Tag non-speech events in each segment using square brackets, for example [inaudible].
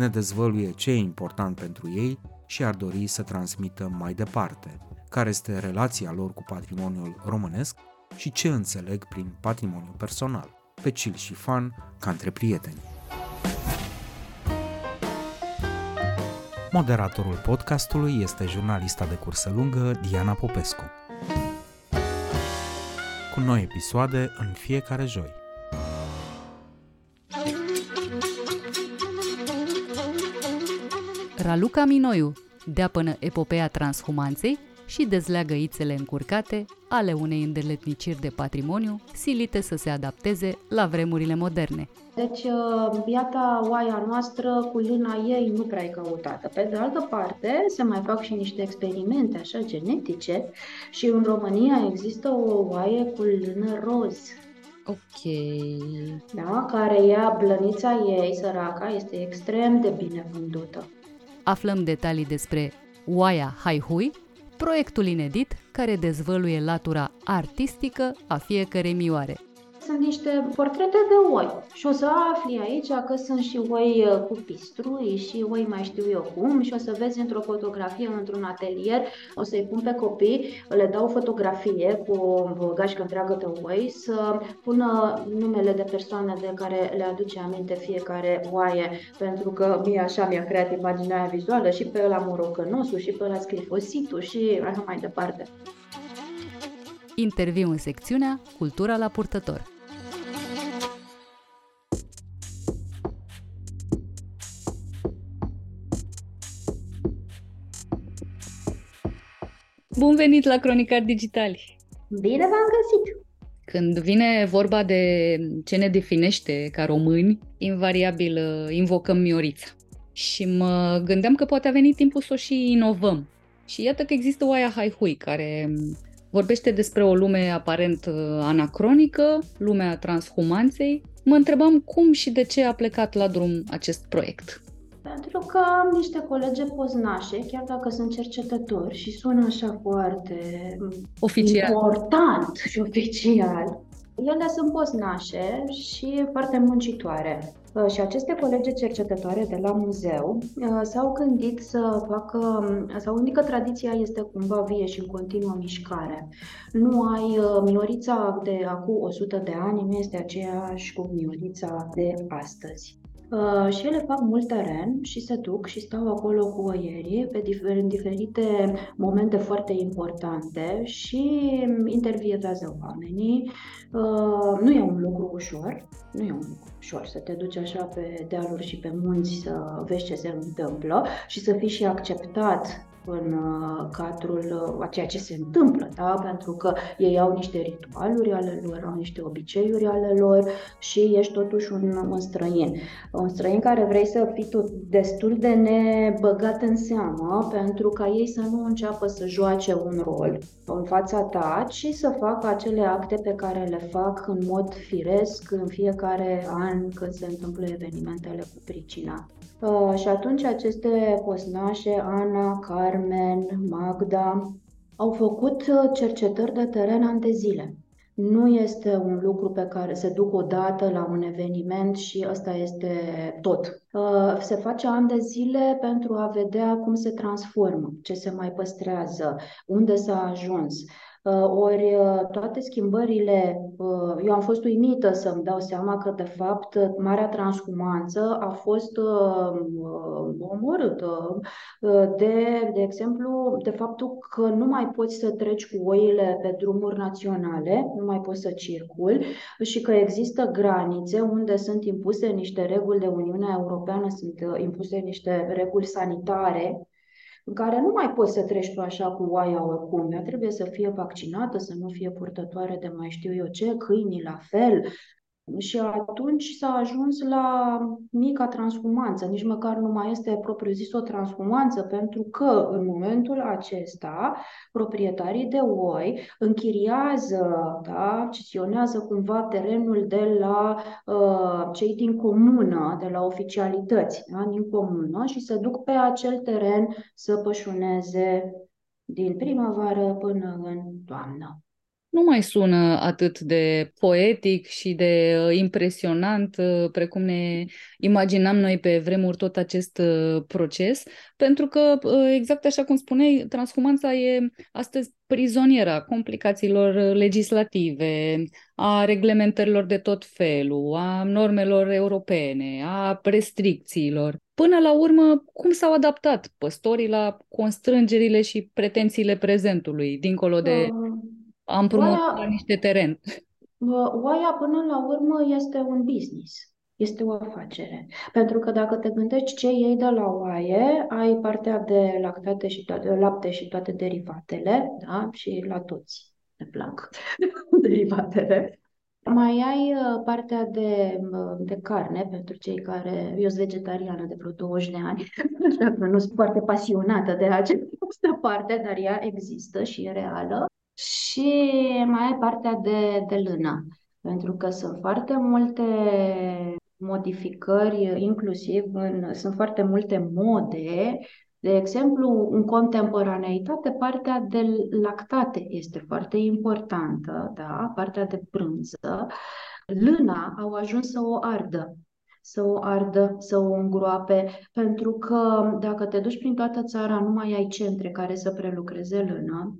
Ne dezvăluie ce e important pentru ei și ar dori să transmită mai departe, care este relația lor cu patrimoniul românesc și ce înțeleg prin patrimoniu personal, pe chill și fan ca între prieteni. Moderatorul podcastului este jurnalista de cursă lungă Diana Popescu. Cu noi episoade în fiecare joi. Raluca Minoiu, dea până epopeea transhumanței și dezleagă ițele încurcate ale unei îndeletniciri de patrimoniu silite să se adapteze la vremurile moderne. Deci, biata uh, oaia noastră cu lâna ei nu prea e căutată. Pe de altă parte, se mai fac și niște experimente așa genetice și în România există o oaie cu lână roz. Ok. Da, care ia blănița ei, săraca, este extrem de bine vândută. Aflăm detalii despre oaia Haihui, proiectul inedit care dezvăluie latura artistică a fiecărei mioare sunt niște portrete de oi. Și o să afli aici că sunt și oi uh, cu pistrui și oi mai știu eu cum și o să vezi într-o fotografie, într-un atelier, o să-i pun pe copii, le dau fotografie cu o gașcă întreagă de oi să pună numele de persoane de care le aduce aminte fiecare oaie, pentru că mie așa mi-a creat imaginea vizuală și pe la morocănosul și pe la sclifositul și așa mai departe. Interviu în secțiunea Cultura la purtător. Bun venit la Cronicar Digitali! Bine v-am găsit! Când vine vorba de ce ne definește ca români, invariabil uh, invocăm Miorița. Și mă gândeam că poate a venit timpul să o și inovăm. Și iată că există Oaia Haihui, care vorbește despre o lume aparent uh, anacronică, lumea transhumanței. Mă întrebam cum și de ce a plecat la drum acest proiect. Pentru că am niște colegi poznașe, chiar dacă sunt cercetători și sună așa foarte oficial. important și oficial, ele sunt poznașe și foarte muncitoare. Uh, și aceste colegi cercetătoare de la muzeu uh, s-au gândit să facă, um, sau gândit că tradiția este cumva vie și în continuă mișcare. Nu ai uh, Miorița de acum 100 de ani, nu este aceeași cu Miorița de astăzi. Uh, și ele fac mult teren și se duc și stau acolo cu oierii pe difer- în diferite momente foarte importante și intervievează oamenii. Uh, nu e un lucru ușor, nu e un lucru ușor să te duci așa pe dealuri și pe munți să vezi ce se întâmplă și să fii și acceptat în uh, cadrul uh, a ceea ce se întâmplă, da? pentru că ei au niște ritualuri ale lor, au niște obiceiuri ale lor și ești totuși un, un străin. Un străin care vrei să fii tot destul de nebăgat în seamă pentru ca ei să nu înceapă să joace un rol în fața ta, ci să facă acele acte pe care le fac în mod firesc în fiecare an când se întâmplă evenimentele cu pricina. Uh, și atunci aceste posnașe, Ana, Carmen, Magda, au făcut uh, cercetări de teren ani de zile. Nu este un lucru pe care se duc o dată la un eveniment și ăsta este tot. Uh, se face ani de zile pentru a vedea cum se transformă, ce se mai păstrează, unde s-a ajuns. Uh, ori uh, toate schimbările, uh, eu am fost uimită să-mi dau seama că, de fapt, marea transhumanță a fost omorâtă de, de exemplu, de faptul că nu mai poți să treci cu oile pe drumuri naționale, nu mai poți să circuli și că există granițe unde sunt impuse niște reguli de Uniunea Europeană, sunt impuse niște reguli sanitare în care nu mai poți să treci tu așa cu oaia oricum. Ea trebuie să fie vaccinată, să nu fie purtătoare de mai știu eu ce, câinii la fel. Și atunci s-a ajuns la mica transhumanță, nici măcar nu mai este propriu-zis o transhumanță, pentru că în momentul acesta proprietarii de oi închiriază, da, cesionează cumva terenul de la uh, cei din comună, de la oficialități da, din comună și se duc pe acel teren să pășuneze din primăvară până în toamnă nu mai sună atât de poetic și de uh, impresionant uh, precum ne imaginam noi pe vremuri tot acest uh, proces, pentru că, exact așa cum spuneai, transhumanța e astăzi prizoniera complicațiilor legislative, a reglementărilor de tot felul, a normelor europene, a restricțiilor. Până la urmă, cum s-au adaptat păstorii la constrângerile și pretențiile prezentului, dincolo de am promotat oaia, niște teren. Oaia, până la urmă, este un business. Este o afacere. Pentru că dacă te gândești ce iei de la oaie, ai partea de lactate și toate, lapte și toate derivatele, da? Și la toți ne plac [laughs] derivatele. Mai ai uh, partea de, uh, de carne pentru cei care... Eu sunt vegetariană de vreo 20 de ani, [laughs] nu sunt foarte pasionată de această parte, dar ea există și e reală și mai ai partea de, de lână, pentru că sunt foarte multe modificări, inclusiv în, sunt foarte multe mode. De exemplu, în contemporaneitate, partea de lactate este foarte importantă, da? partea de brânză. Lâna au ajuns să o ardă să o ardă, să o îngroape, pentru că dacă te duci prin toată țara, nu mai ai centre care să prelucreze lână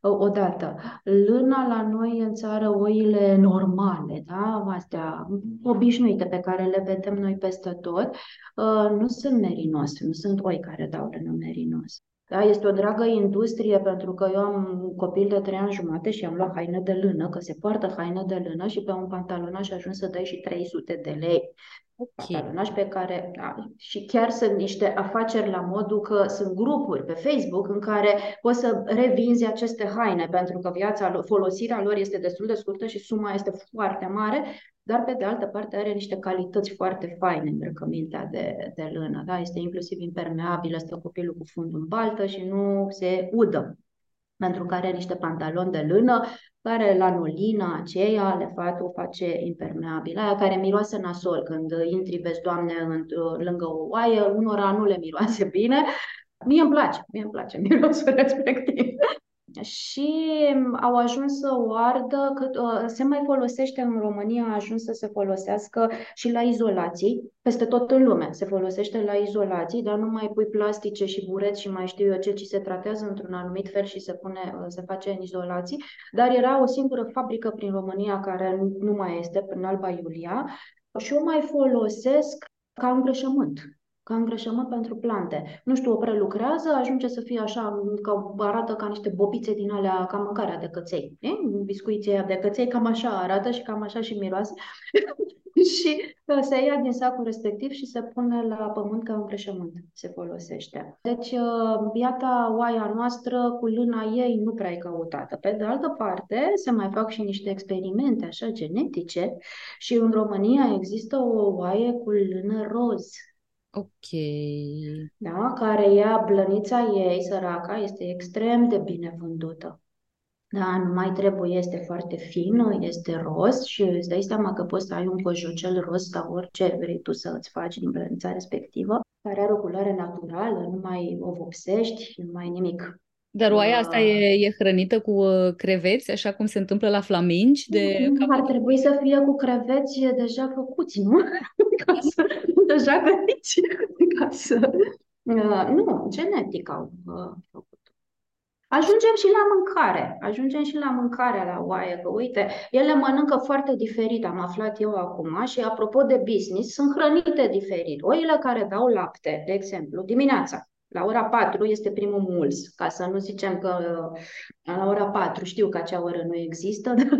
odată. Lâna la noi în țară, oile normale, da? astea obișnuite pe care le vedem noi peste tot, uh, nu sunt merinoase, nu sunt oi care dau lână merinos. Da, este o dragă industrie pentru că eu am un copil de trei ani jumate și am luat haină de lână, că se poartă haină de lână și pe un pantalon și ajuns să dai și 300 de lei. Okay. pe care, da, și chiar sunt niște afaceri la modul că sunt grupuri pe Facebook în care poți să revinzi aceste haine pentru că viața, folosirea lor este destul de scurtă și suma este foarte mare, dar pe de altă parte are niște calități foarte faine îmbrăcămintea de, de lână. Da? Este inclusiv impermeabilă, stă copilul cu fundul în baltă și nu se udă pentru care are niște pantaloni de lână, care lanolina aceea le face, o face impermeabilă, aia care miroase nasol când intri, vezi, Doamne, în, lângă o oaie, unora nu le miroase bine. Mie îmi place, mie îmi place mirosul [laughs] respectiv și au ajuns să o ardă, că uh, se mai folosește în România, a ajuns să se folosească și la izolații, peste tot în lume. Se folosește la izolații, dar nu mai pui plastice și bureți și mai știu eu ce, ci se tratează într-un anumit fel și se, pune, uh, se face în izolații, dar era o singură fabrică prin România care nu mai este, prin Alba Iulia, și o mai folosesc ca îngrășământ ca îngrășământ pentru plante. Nu știu, o prelucrează, ajunge să fie așa, că arată ca niște bobițe din alea, ca mâncarea de căței. E? Biscuiții de căței cam așa arată și cam așa și miroase. [laughs] și uh, se ia din sacul respectiv și se pune la pământ ca îngrășământ, se folosește. Deci, uh, iată, oaia noastră cu lâna ei nu prea e căutată. Pe de altă parte, se mai fac și niște experimente așa genetice și în România există o oaie cu lână roz Ok. da, care ia blănița ei, săraca, este extrem de bine vândută. Da, nu mai trebuie, este foarte fin, este roz și îți dai seama că poți să ai un păjucel roz sau orice vrei tu să îți faci din blănița respectivă, care are o culoare naturală, nu mai o vopsești, nu mai nimic. Dar oaia asta e, e hrănită cu uh, creveți, așa cum se întâmplă la flamingi? De Ar trebui să fie cu creveți deja făcuți, nu? [laughs] ca să, deja gătiți, ca să... Uh, nu, genetic au uh, făcut. Ajungem și la mâncare. Ajungem și la mâncarea la oaie, că uite, ele mănâncă foarte diferit, am aflat eu acum, și apropo de business, sunt hrănite diferit. Oile care dau lapte, de exemplu, dimineața, la ora 4 este primul muls, ca să nu zicem că la ora 4 știu că acea oră nu există, [laughs] dar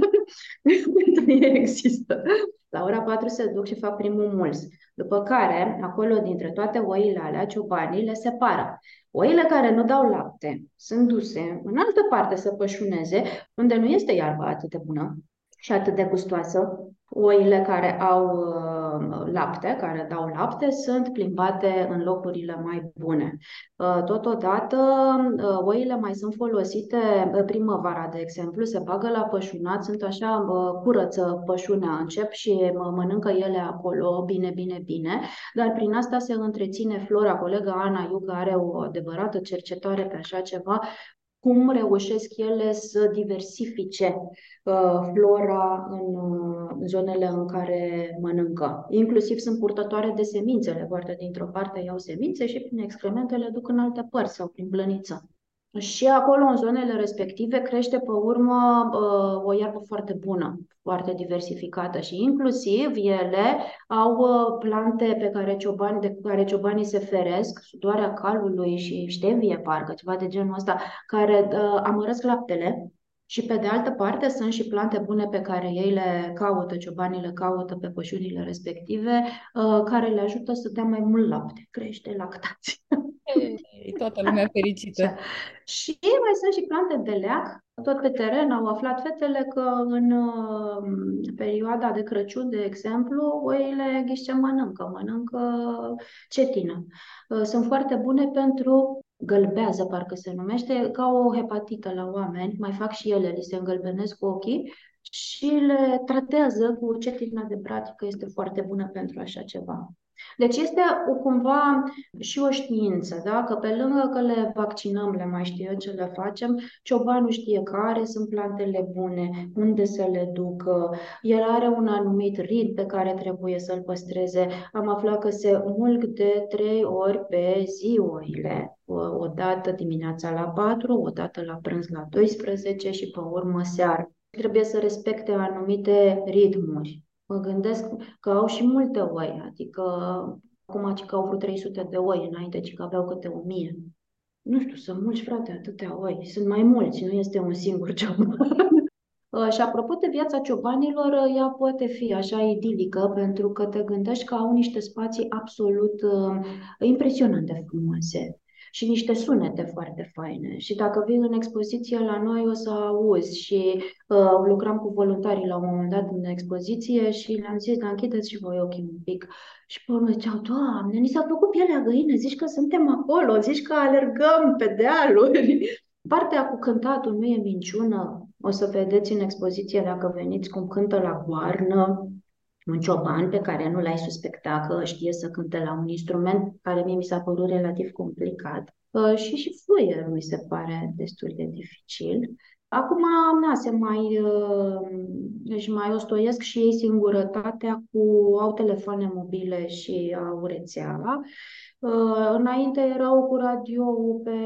nu există. La ora 4 se duc și fac primul muls. După care, acolo dintre toate oile alea, ciobanii le separă. Oile care nu dau lapte sunt duse în altă parte să pășuneze, unde nu este iarba atât de bună și atât de gustoasă, Oile care au uh, lapte, care dau lapte, sunt plimbate în locurile mai bune. Uh, totodată, uh, oile mai sunt folosite primăvara, de exemplu, se bagă la pășunat, sunt așa, curăță pășunea, încep și mănâncă ele acolo, bine, bine, bine, dar prin asta se întreține flora. Colega Ana Iuga are o adevărată cercetare pe așa ceva, cum reușesc ele să diversifice uh, flora în uh, zonele în care mănâncă. Inclusiv sunt purtătoare de semințe, le poartă dintr-o parte, iau semințe și prin excremente le duc în alte părți sau prin blăniță. Și acolo, în zonele respective, crește pe urmă uh, o iarbă foarte bună, foarte diversificată și inclusiv ele au uh, plante pe care ciobani, de care ciobanii se feresc, sudoarea calului și ștevie, parcă, ceva de genul ăsta, care uh, amărăsc laptele, și pe de altă parte sunt și plante bune pe care ei le caută, ciobanii le caută pe pășunile respective, care le ajută să dea mai mult lapte, crește lactație. [laughs] Ei, toată lumea [laughs] fericită. și mai sunt și plante de leac. Tot pe teren au aflat fetele că în uh, perioada de Crăciun, de exemplu, oile ghișce mănâncă, mănâncă cetină. Uh, sunt foarte bune pentru gălbează, parcă se numește, ca o hepatită la oameni, mai fac și ele, li se îngălbenesc ochii și le tratează cu cetina de practică, este foarte bună pentru așa ceva. Deci este o, cumva și o știință, da? că pe lângă că le vaccinăm, le mai știe ce le facem, ciobanul știe care sunt plantele bune, unde să le ducă, el are un anumit rit pe care trebuie să-l păstreze. Am aflat că se mulg de trei ori pe zi oile, o dată dimineața la 4, o dată la prânz la 12 și pe urmă seara. Trebuie să respecte anumite ritmuri. Mă gândesc că au și multe oi, adică acum că au vreo 300 de oi, înainte ci că aveau câte 1000. Nu știu, sunt mulți, frate, atâtea oi. Sunt mai mulți, nu este un singur [laughs] cioban. și apropo de viața ciobanilor, ea poate fi așa idilică, pentru că te gândești că au niște spații absolut uh, impresionant de frumoase și niște sunete foarte faine. Și dacă vin în expoziție la noi, o să auzi. Și uh, lucram cu voluntarii la un moment dat în expoziție și le-am zis, dar închideți și voi ochii un pic. Și pe urmă ziceau, Doamne, ni s-a făcut pielea găină, zici că suntem acolo, zici că alergăm pe dealuri. [laughs] Partea cu cântatul nu e minciună. O să vedeți în expoziție dacă veniți cum cântă la goarnă, un cioban pe care nu l-ai suspecta că știe să cânte la un instrument care mie mi s-a părut relativ complicat. Uh, și și fluierul mi se pare destul de dificil. Acum, na, se mai, uh, își mai ostoiesc și ei singurătatea cu au telefoane mobile și au rețeaua. Uh, înainte erau cu radio pe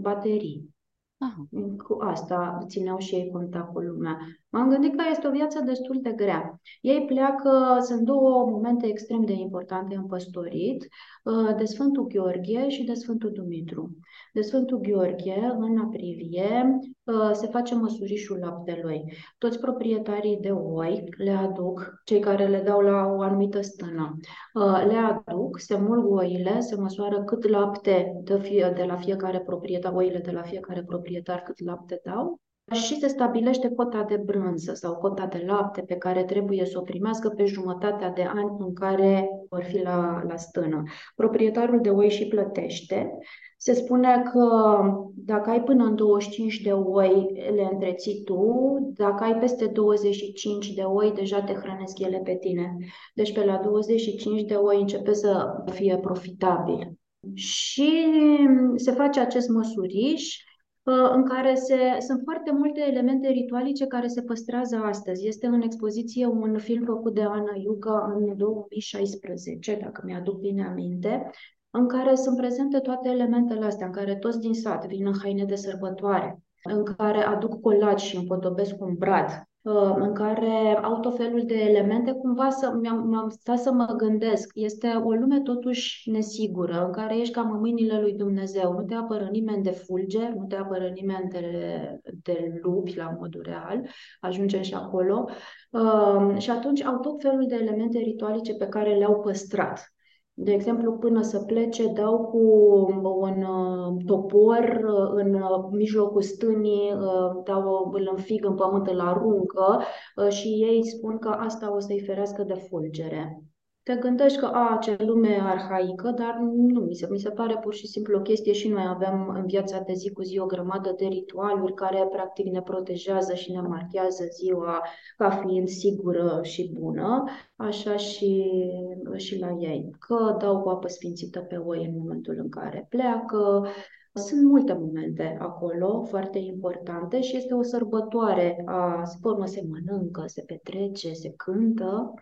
baterii. Aha. Cu asta țineau și ei contact cu lumea. M-am gândit că este o viață destul de grea. Ei pleacă, sunt două momente extrem de importante în păstorit, uh, de Sfântul Gheorghe și de Sfântul Dumitru. De Sfântul Gheorghe, în aprilie, uh, se face măsurișul laptelui. Toți proprietarii de oi le aduc, cei care le dau la o anumită stână, uh, le aduc, se mulg oile, se măsoară cât lapte de, fie, de la fiecare proprietar, oile de la fiecare proprietar cât lapte dau, și se stabilește cota de brânză sau cota de lapte pe care trebuie să o primească pe jumătatea de ani în care vor fi la, la stână. Proprietarul de oi și plătește. Se spune că dacă ai până în 25 de oi, le întreții tu, dacă ai peste 25 de oi, deja te hrănesc ele pe tine. Deci pe la 25 de oi începe să fie profitabil. Și se face acest măsuriș, Uh, în care se, sunt foarte multe elemente ritualice care se păstrează astăzi. Este în expoziție un film făcut de Ana Iuga în 2016, dacă mi-aduc bine aminte, în care sunt prezente toate elementele astea, în care toți din sat vin în haine de sărbătoare, în care aduc colaci și împodobesc un brad, Uh, în care au tot felul de elemente, cumva să, mi-am, mi-am stat să mă gândesc. Este o lume totuși nesigură, în care ești cam în mâinile lui Dumnezeu. Nu te apără nimeni de fulger, nu te apără nimeni de, de lupi la modul real, ajungem și acolo. Uh, și atunci au tot felul de elemente ritualice pe care le-au păstrat. De exemplu, până să plece, dau cu un uh, topor uh, în uh, mijlocul stânii, dau, îl înfig în pământ, îl aruncă și ei spun că asta o să-i ferească de fulgere te gândești că, a, ce lume arhaică, dar nu, mi se, mi se pare pur și simplu o chestie și noi avem în viața de zi cu zi o grămadă de ritualuri care practic ne protejează și ne marchează ziua ca fiind sigură și bună, așa și, și la ei. Că dau cu apă sfințită pe oi în momentul în care pleacă, sunt multe momente acolo foarte importante și este o sărbătoare. A, se formă, se mănâncă, se petrece, se cântă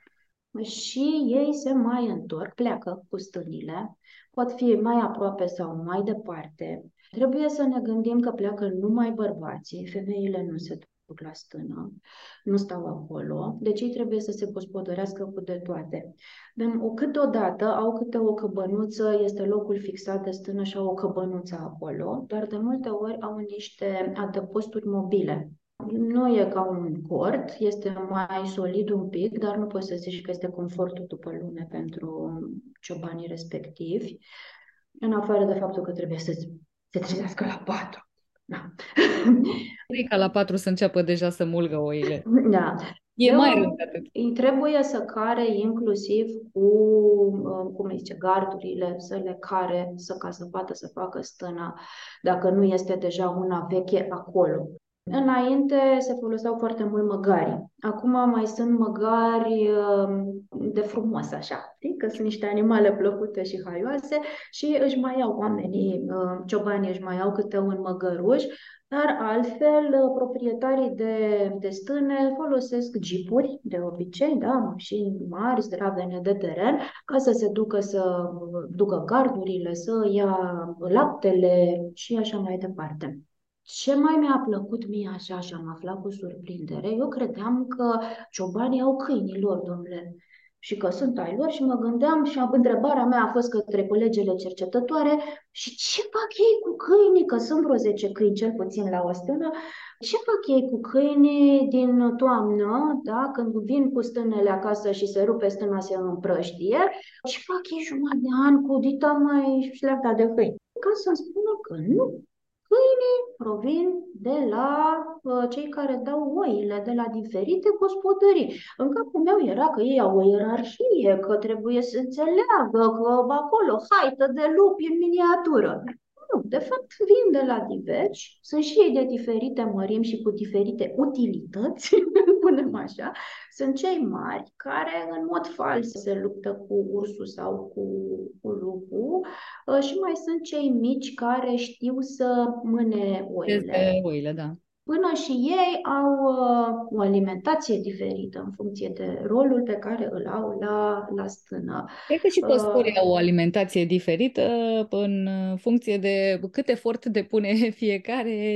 și ei se mai întorc, pleacă cu stânile, pot fi mai aproape sau mai departe. Trebuie să ne gândim că pleacă numai bărbații, femeile nu se duc la stână, nu stau acolo, deci ei trebuie să se gospodărească cu de toate. Dar câteodată au câte o căbănuță, este locul fixat de stână și au o căbănuță acolo, dar de multe ori au niște adăposturi mobile nu e ca un cort, este mai solid un pic, dar nu poți să zici că este confortul după lune pentru ciobanii respectivi, în afară de faptul că trebuie să se trezească la patru. Da. [laughs] ca la patru să înceapă deja să mulgă oile. Da. E Eu, mai rău de atât. Îi trebuie să care inclusiv cu, uh, cum îi zice, gardurile, să le care, să ca să poată să facă stâna, dacă nu este deja una veche acolo. Înainte se foloseau foarte mult măgari. Acum mai sunt măgari um, de frumos, așa, știi? că sunt niște animale plăcute și haioase și își mai iau oamenii, um, ciobanii își mai iau câte un măgăruș, dar altfel uh, proprietarii de, de stâne folosesc jeepuri, de obicei, da, mașini mari, zdravene de teren, ca să se ducă să ducă gardurile, să ia laptele și așa mai departe. Ce mai mi-a plăcut mie așa și am aflat cu surprindere, eu credeam că ciobanii au câinii lor, domnule, și că sunt ai lor și mă gândeam și întrebarea mea a fost către colegele cercetătoare și ce fac ei cu câinii, că sunt vreo 10 câini cel puțin la o stână, ce fac ei cu câinii din toamnă, da, când vin cu stânele acasă și se rupe stâna se împrăștie, ce fac ei jumătate de an cu dita mai șleapta de câini? Ca să-mi spună că nu, Câinii provin de la uh, cei care dau oile, de la diferite gospodării. În capul meu era că ei au o ierarhie, că trebuie să înțeleagă că acolo haită de lupi în miniatură. Nu, de fapt vin de la diversi, sunt și ei de diferite mărimi și cu diferite utilități, [laughs] spunem așa. Sunt cei mari care în mod fals se luptă cu ursul sau cu, cu lupul uh, și mai sunt cei mici care știu să mâne oile. oile, da până și ei au uh, o alimentație diferită în funcție de rolul pe care îl au la, la stână. Cred că și păstorii uh, au o alimentație diferită în funcție de cât efort depune [laughs] fiecare,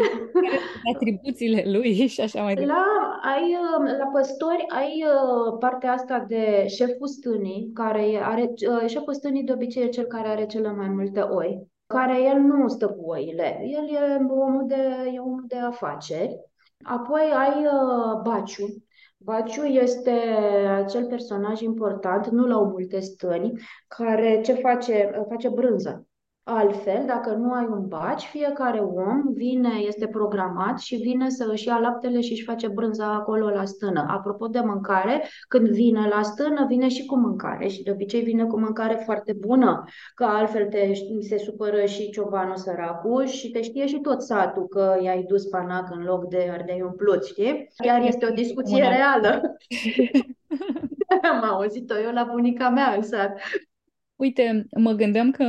atribuțiile lui [laughs] și așa mai departe. La, ai, uh, la păstori ai uh, partea asta de șeful stânii, care are, șeful stânii de obicei e cel care are cele mai multe oi care el nu stă cu oile, el e omul de, e omul de afaceri. Apoi ai uh, Baciu. Baciu este acel personaj important, nu la o multe stăni, care ce face? Face brânză. Altfel, dacă nu ai un baci, fiecare om vine, este programat și vine să își ia laptele și își face brânza acolo la stână. Apropo de mâncare, când vine la stână, vine și cu mâncare și de obicei vine cu mâncare foarte bună, că altfel te, se supără și ciovanul săracu și te știe și tot satul că i-ai dus panac în loc de ardei umplut, știi? Chiar este o discuție reală. [laughs] Am auzit-o eu la bunica mea în sat. Uite, mă gândeam că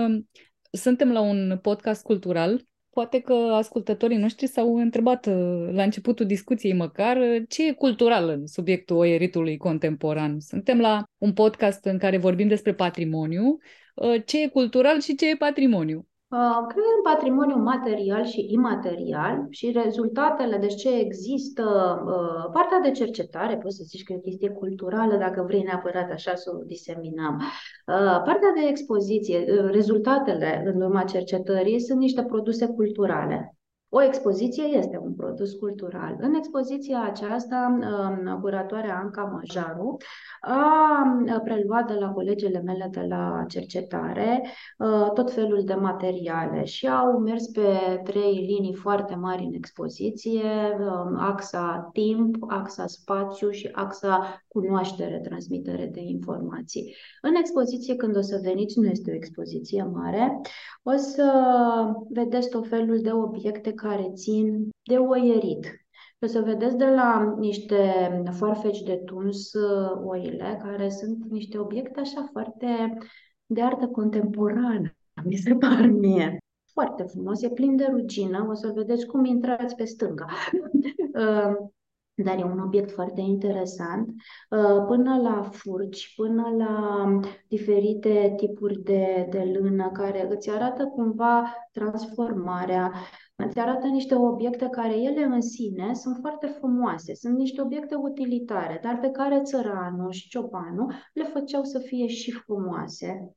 suntem la un podcast cultural. Poate că ascultătorii noștri s-au întrebat uh, la începutul discuției măcar uh, ce e cultural în subiectul oieritului contemporan. Suntem la un podcast în care vorbim despre patrimoniu, uh, ce e cultural și ce e patrimoniu. Uh, cred în patrimoniu material și imaterial și rezultatele, deci ce există, uh, partea de cercetare, poți să zici că e o chestie culturală, dacă vrei neapărat așa să o diseminăm. Uh, partea de expoziție, rezultatele în urma cercetării sunt niște produse culturale. O expoziție este un produs cultural. În expoziția aceasta, um, curatoarea Anca Majaru a preluat de la colegele mele de la cercetare uh, tot felul de materiale și au mers pe trei linii foarte mari în expoziție, um, axa timp, axa spațiu și axa cunoaștere, transmitere de informații. În expoziție, când o să veniți, nu este o expoziție mare, o să vedeți tot felul de obiecte care țin de oierit. O să vedeți de la niște foarfeci de tuns uh, oile, care sunt niște obiecte așa foarte de artă contemporană, [laughs] mi se par mie. Foarte frumos, e plin de rugină, o să vedeți cum intrați pe stânga. [laughs] Uh, dar e un obiect foarte interesant, uh, până la furci, până la diferite tipuri de, de lână care îți arată cumva transformarea, îți arată niște obiecte care ele în sine sunt foarte frumoase, sunt niște obiecte utilitare, dar pe care țăranul și ciobanul le făceau să fie și frumoase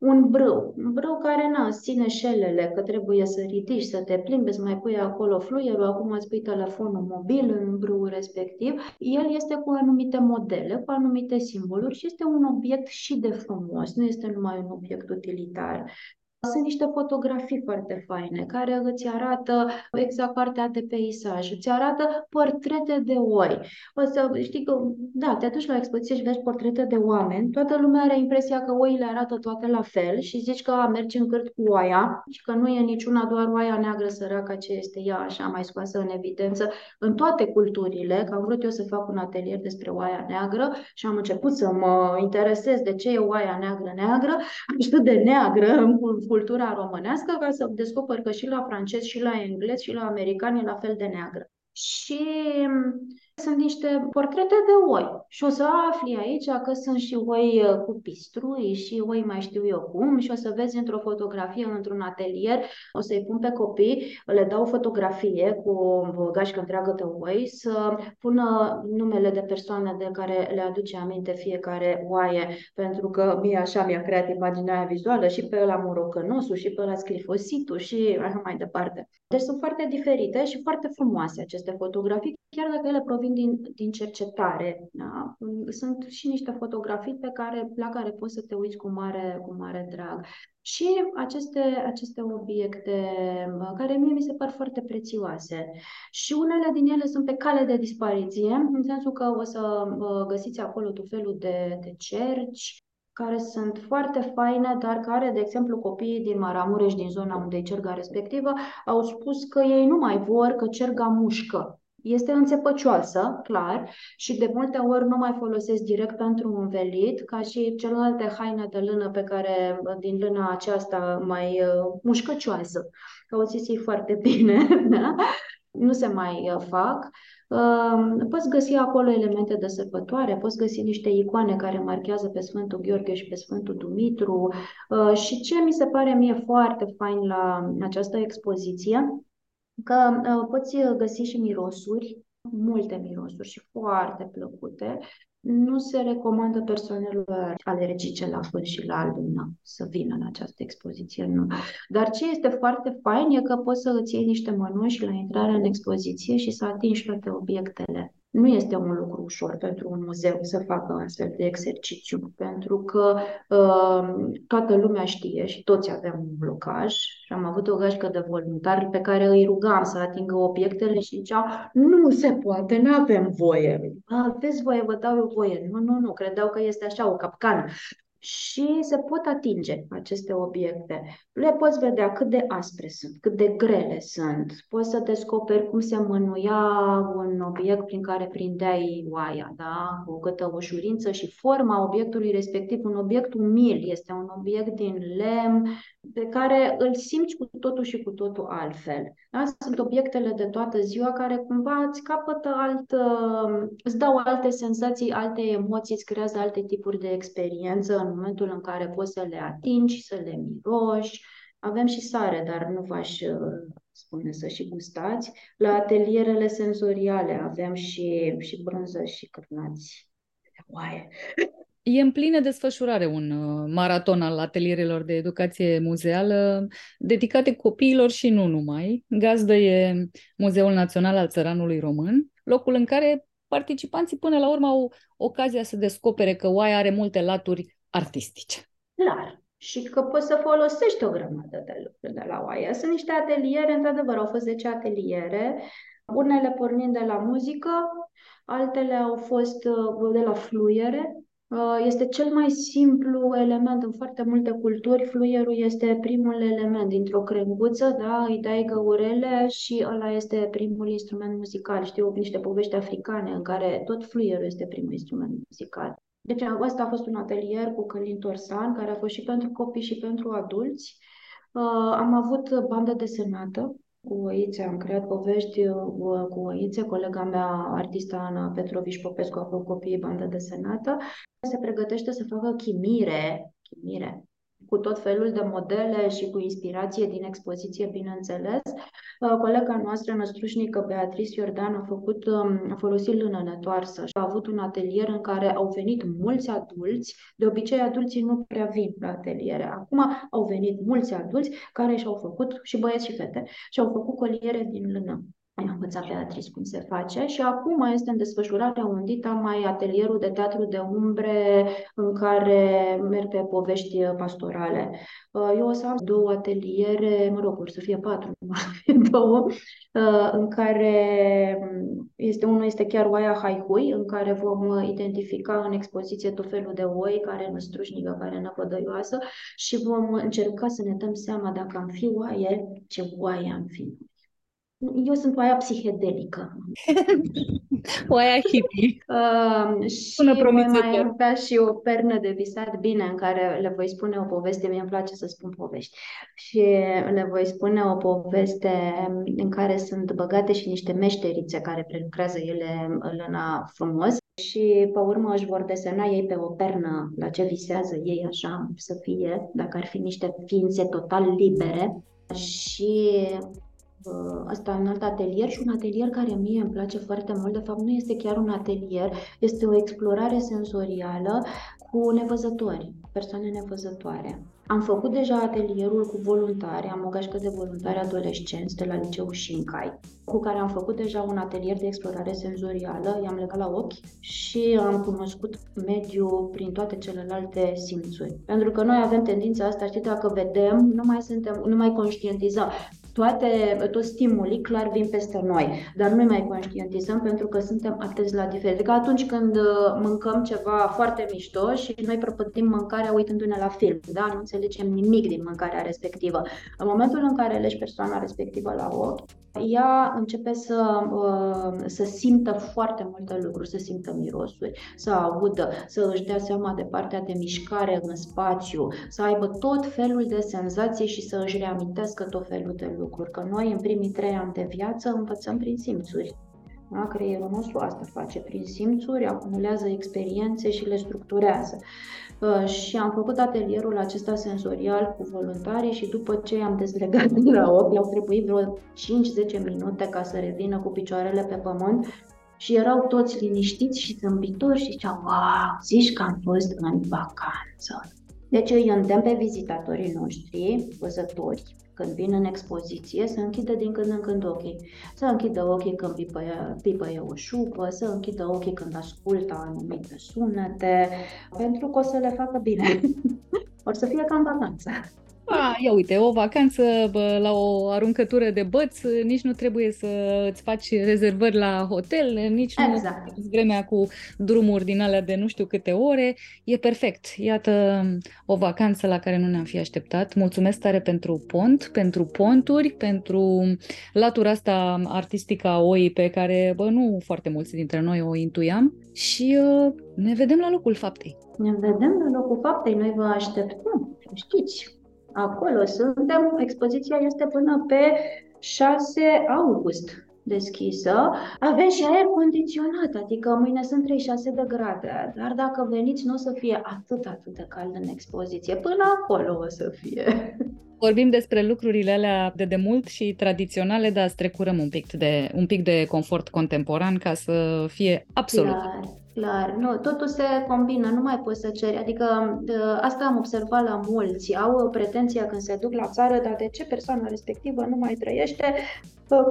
un brâu, un brâu care nu ține șelele, că trebuie să ridici, să te plimbi, să mai pui acolo fluierul, acum îți pui telefonul mobil în brâu respectiv. El este cu anumite modele, cu anumite simboluri și este un obiect și de frumos, nu este numai un obiect utilitar. Sunt niște fotografii foarte faine care îți arată exact partea de peisaj, îți arată portrete de oi. O să știi că, da, te duci la expoziție și vezi portrete de oameni, toată lumea are impresia că oile arată toate la fel și zici că mergi în cârt cu oaia și că nu e niciuna doar oaia neagră săracă ce este ea așa mai scoasă în evidență în toate culturile, că am vrut eu să fac un atelier despre oaia neagră și am început să mă interesez de ce e oaia neagră neagră, știu de neagră în cultura românească ca să descoper că și la francez, și la englez, și la americani e la fel de neagră. Și sunt niște portrete de oi și o să afli aici că sunt și oi uh, cu pistrui și oi mai știu eu cum și o să vezi într-o fotografie, într-un atelier, o să-i pun pe copii, le dau fotografie cu o gașcă întreagă de oi să pună numele de persoane de care le aduce aminte fiecare oaie, pentru că mie așa mi-a creat imaginea vizuală și pe ăla morocănosul și pe ăla sclifositul și așa mai departe. Deci sunt foarte diferite și foarte frumoase aceste fotografii, chiar dacă ele provin din, din cercetare. Da? Sunt și niște fotografii pe care, la care poți să te uiți cu mare, cu mare drag. Și aceste, aceste obiecte care mie mi se par foarte prețioase. Și unele din ele sunt pe cale de dispariție, în sensul că o să găsiți acolo tot felul de, de cerci, care sunt foarte faine, dar care, de exemplu, copiii din Maramureș, din zona unde e cerga respectivă, au spus că ei nu mai vor, că cerga mușcă. Este înțepăcioasă, clar, și de multe ori nu mai folosesc direct pentru un velit, ca și celelalte haine de lână pe care, din lâna aceasta mai uh, mușcăcioasă, că o foarte [laughs] bine, da? nu se mai uh, fac. Uh, poți găsi acolo elemente de sărbătoare, poți găsi niște icoane care marchează pe Sfântul Gheorghe și pe Sfântul Dumitru. Și ce mi se pare mie foarte fain la această expoziție, că uh, poți găsi și mirosuri, multe mirosuri și foarte plăcute. Nu se recomandă persoanelor alergice la fân și la albumă să vină în această expoziție, nu. Dar ce este foarte fain e că poți să îți iei niște mănuși la intrarea în expoziție și să atingi toate obiectele. Nu este un lucru ușor pentru un muzeu să facă astfel de exercițiu, pentru că uh, toată lumea știe și toți avem un blocaj și am avut o gașcă de voluntari pe care îi rugam să atingă obiectele și ziceau nu se poate, nu avem voie. Aveți voie, vă dau eu voie. Nu, nu, nu, credeau că este așa o capcană și se pot atinge aceste obiecte. Le poți vedea cât de aspre sunt, cât de grele sunt. Poți să descoperi cum se mânuia un obiect prin care prindeai oaia, da? cu câtă ușurință și forma obiectului respectiv. Un obiect umil este un obiect din lemn pe care îl simți cu totul și cu totul altfel. Da? Sunt obiectele de toată ziua care cumva îți capătă alt, îți dau alte senzații, alte emoții, îți creează alte tipuri de experiență în momentul în care poți să le atingi, să le miroși. Avem și sare, dar nu v-aș uh, spune să și gustați. La atelierele senzoriale avem și, și brânză și cârnați de oaie. E în plină desfășurare un uh, maraton al atelierelor de educație muzeală dedicate copiilor și nu numai. Gazdă e Muzeul Național al Țăranului Român, locul în care participanții până la urmă au ocazia să descopere că oaia are multe laturi artistice. Clar. Și că poți să folosești o grămadă de lucruri de la oaia. Sunt niște ateliere, într-adevăr, au fost 10 ateliere, unele pornind de la muzică, altele au fost uh, de la fluiere, Uh, este cel mai simplu element în foarte multe culturi. Fluierul este primul element dintr-o crenguță, da? îi dai găurele și ăla este primul instrument muzical. Știu niște povești africane în care tot fluierul este primul instrument muzical. Deci asta a fost un atelier cu Călin Torsan, care a fost și pentru copii și pentru adulți. Uh, am avut bandă desenată, cu Oițe, am creat povești uh, cu Oițe, colega mea, artista Ana Petroviș Popescu, a făcut copiii bandă desenată. Se pregătește să facă chimire, chimire cu tot felul de modele și cu inspirație din expoziție, bineînțeles. Uh, colega noastră năstrușnică, Beatrice Iordan, a, făcut, um, a folosit lână netoarsă și a avut un atelier în care au venit mulți adulți. De obicei, adulții nu prea vin la ateliere. Acum au venit mulți adulți care și-au făcut, și băieți și fete, și-au făcut coliere din lână am învățat Beatrice cum se face și acum este în desfășurare un dita mai atelierul de teatru de umbre în care merg pe povești pastorale. Uh, eu o să am două ateliere, mă rog, or să fie patru, nu fie [laughs] două, uh, în care um, este unul este chiar oaia haihui, în care vom identifica în expoziție tot felul de oi care nu strușnică, care năpădăioasă și vom încerca să ne dăm seama dacă am fi oaie, ce oaie am fi. Eu sunt oaia psihedelică. [laughs] oaia hippie. Uh, și Până voi mai avea și o pernă de visat bine în care le voi spune o poveste. Mie îmi place să spun povești. Și le voi spune o poveste în care sunt băgate și niște meșterițe care prelucrează ele lâna frumos și pe urmă își vor desena ei pe o pernă la ce visează ei așa să fie, dacă ar fi niște ființe total libere și Asta un alt atelier și un atelier care mie îmi place foarte mult. De fapt, nu este chiar un atelier, este o explorare sensorială cu nevăzători, persoane nevăzătoare. Am făcut deja atelierul cu voluntari, am o gașcă de voluntari adolescenți de la liceul Shinkai, cu care am făcut deja un atelier de explorare senzorială, i-am legat la ochi și am cunoscut mediul prin toate celelalte simțuri. Pentru că noi avem tendința asta, știi, dacă vedem, nu mai suntem, nu mai conștientizăm toate, toți stimulii clar vin peste noi, dar nu mai conștientizăm pentru că suntem atenți la diferite. Ca atunci când uh, mâncăm ceva foarte mișto și noi prăpădim mâncarea uitându-ne la film, da? nu înțelegem nimic din mâncarea respectivă. În momentul în care legi persoana respectivă la ochi, ea începe să, uh, să simtă foarte multe lucruri, să simtă mirosuri, să audă, să își dea seama de partea de mișcare în spațiu, să aibă tot felul de senzații și să își reamintească tot felul de lucruri. Că noi, în primii trei ani de viață, învățăm prin simțuri. Da? Creierul nostru asta face, prin simțuri, acumulează experiențe și le structurează. Uh, și am făcut atelierul acesta senzorial cu voluntarii și după ce am dezlegat [laughs] de la ochi, au trebuit vreo 5-10 minute ca să revină cu picioarele pe pământ și erau toți liniștiți și zâmbitori și ziceau, wow, zici că am fost în vacanță. Deci îi îndemn pe vizitatorii noștri, văzători, când vin în expoziție, să închidă din când în când ochii. Să închidă ochii când pipăie, pipăie o șupă, să închidă ochii când ascultă anumite sunete, pentru că o să le facă bine. [laughs] o să fie cam vacanță. A, ia uite, o vacanță bă, la o aruncătură de băți, nici nu trebuie să îți faci rezervări la hotel, nici exact. nu vremea cu drumuri din alea de nu știu câte ore. E perfect. Iată o vacanță la care nu ne-am fi așteptat. Mulțumesc tare pentru pont, pentru ponturi, pentru latura asta artistică a oii pe care bă, nu foarte mulți dintre noi o intuiam și uh, ne vedem la locul faptei. Ne vedem la locul faptei. Noi vă așteptăm. Știți, Acolo suntem. Expoziția este până pe 6 august deschisă. Avem și aer condiționat, adică mâine sunt 36 de grade, dar dacă veniți nu o să fie atât, atât de cald în expoziție. Până acolo o să fie. Vorbim despre lucrurile alea de demult și tradiționale, dar strecurăm un pic de, un pic de confort contemporan ca să fie absolut. Clar Clar, nu, totul se combină, nu mai poți să ceri. Adică asta am observat la mulți. Au pretenția când se duc la țară, dar de ce persoana respectivă nu mai trăiește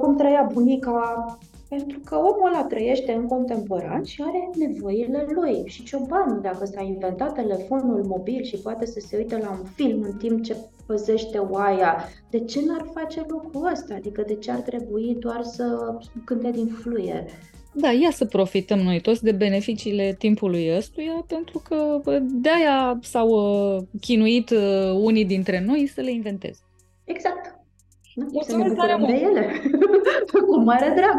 cum trăia bunica? Pentru că omul ăla trăiește în contemporan și are nevoile lui. Și ciobanul, dacă s-a inventat telefonul mobil și poate să se uite la un film în timp ce păzește oaia, de ce n-ar face lucrul ăsta? Adică de ce ar trebui doar să cânte din fluier? Da, ia să profităm noi toți de beneficiile timpului ăstuia, pentru că de-aia s-au uh, chinuit uh, unii dintre noi să le inventeze. Exact. Mulțumesc tare mult! de ele. [laughs] Cu mare drag!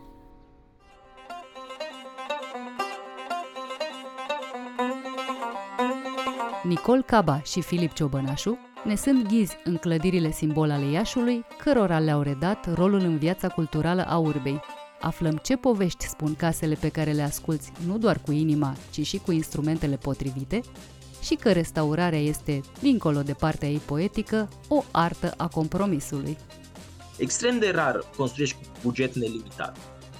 Nicol Caba și Filip Ciobănașu ne sunt ghizi în clădirile simbol ale Iașului, cărora le-au redat rolul în viața culturală a urbei. Aflăm ce povești spun casele pe care le asculți nu doar cu inima, ci și cu instrumentele potrivite și că restaurarea este, dincolo de partea ei poetică, o artă a compromisului. Extrem de rar construiești cu buget nelimitat.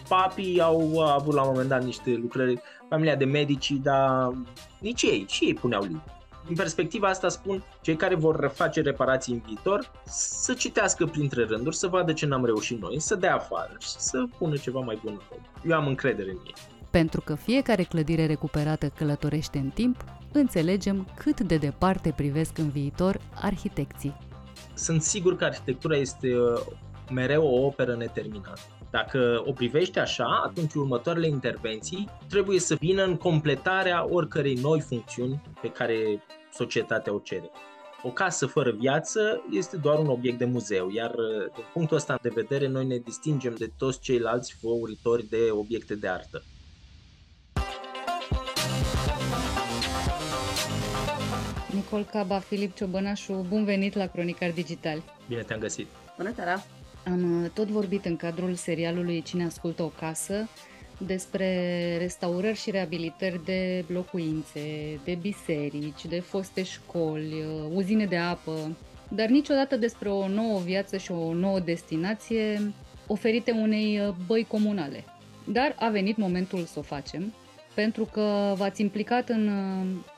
Papii au avut la un moment dat niște lucrări, familia de medici, dar nici ei, și ei puneau limite în perspectiva asta spun, cei care vor face reparații în viitor, să citească printre rânduri, să vadă ce n-am reușit noi, să dea afară și să pună ceva mai bun Eu am încredere în ei. Pentru că fiecare clădire recuperată călătorește în timp, înțelegem cât de departe privesc în viitor arhitecții. Sunt sigur că arhitectura este uh, mereu o operă neterminată. Dacă o privești așa, atunci următoarele intervenții trebuie să vină în completarea oricărei noi funcțiuni pe care societatea o cere. O casă fără viață este doar un obiect de muzeu, iar din punctul ăsta de vedere noi ne distingem de toți ceilalți făuritori de obiecte de artă. Nicol Caba, Filip Ciobănașu, bun venit la Cronicar Digital. Bine te-am găsit. Bună seara. Am uh, tot vorbit în cadrul serialului Cine ascultă o casă despre restaurări și reabilitări de locuințe, de biserici, de foste școli, uh, uzine de apă, dar niciodată despre o nouă viață și o nouă destinație oferite unei uh, băi comunale. Dar a venit momentul să o facem, pentru că v-ați implicat în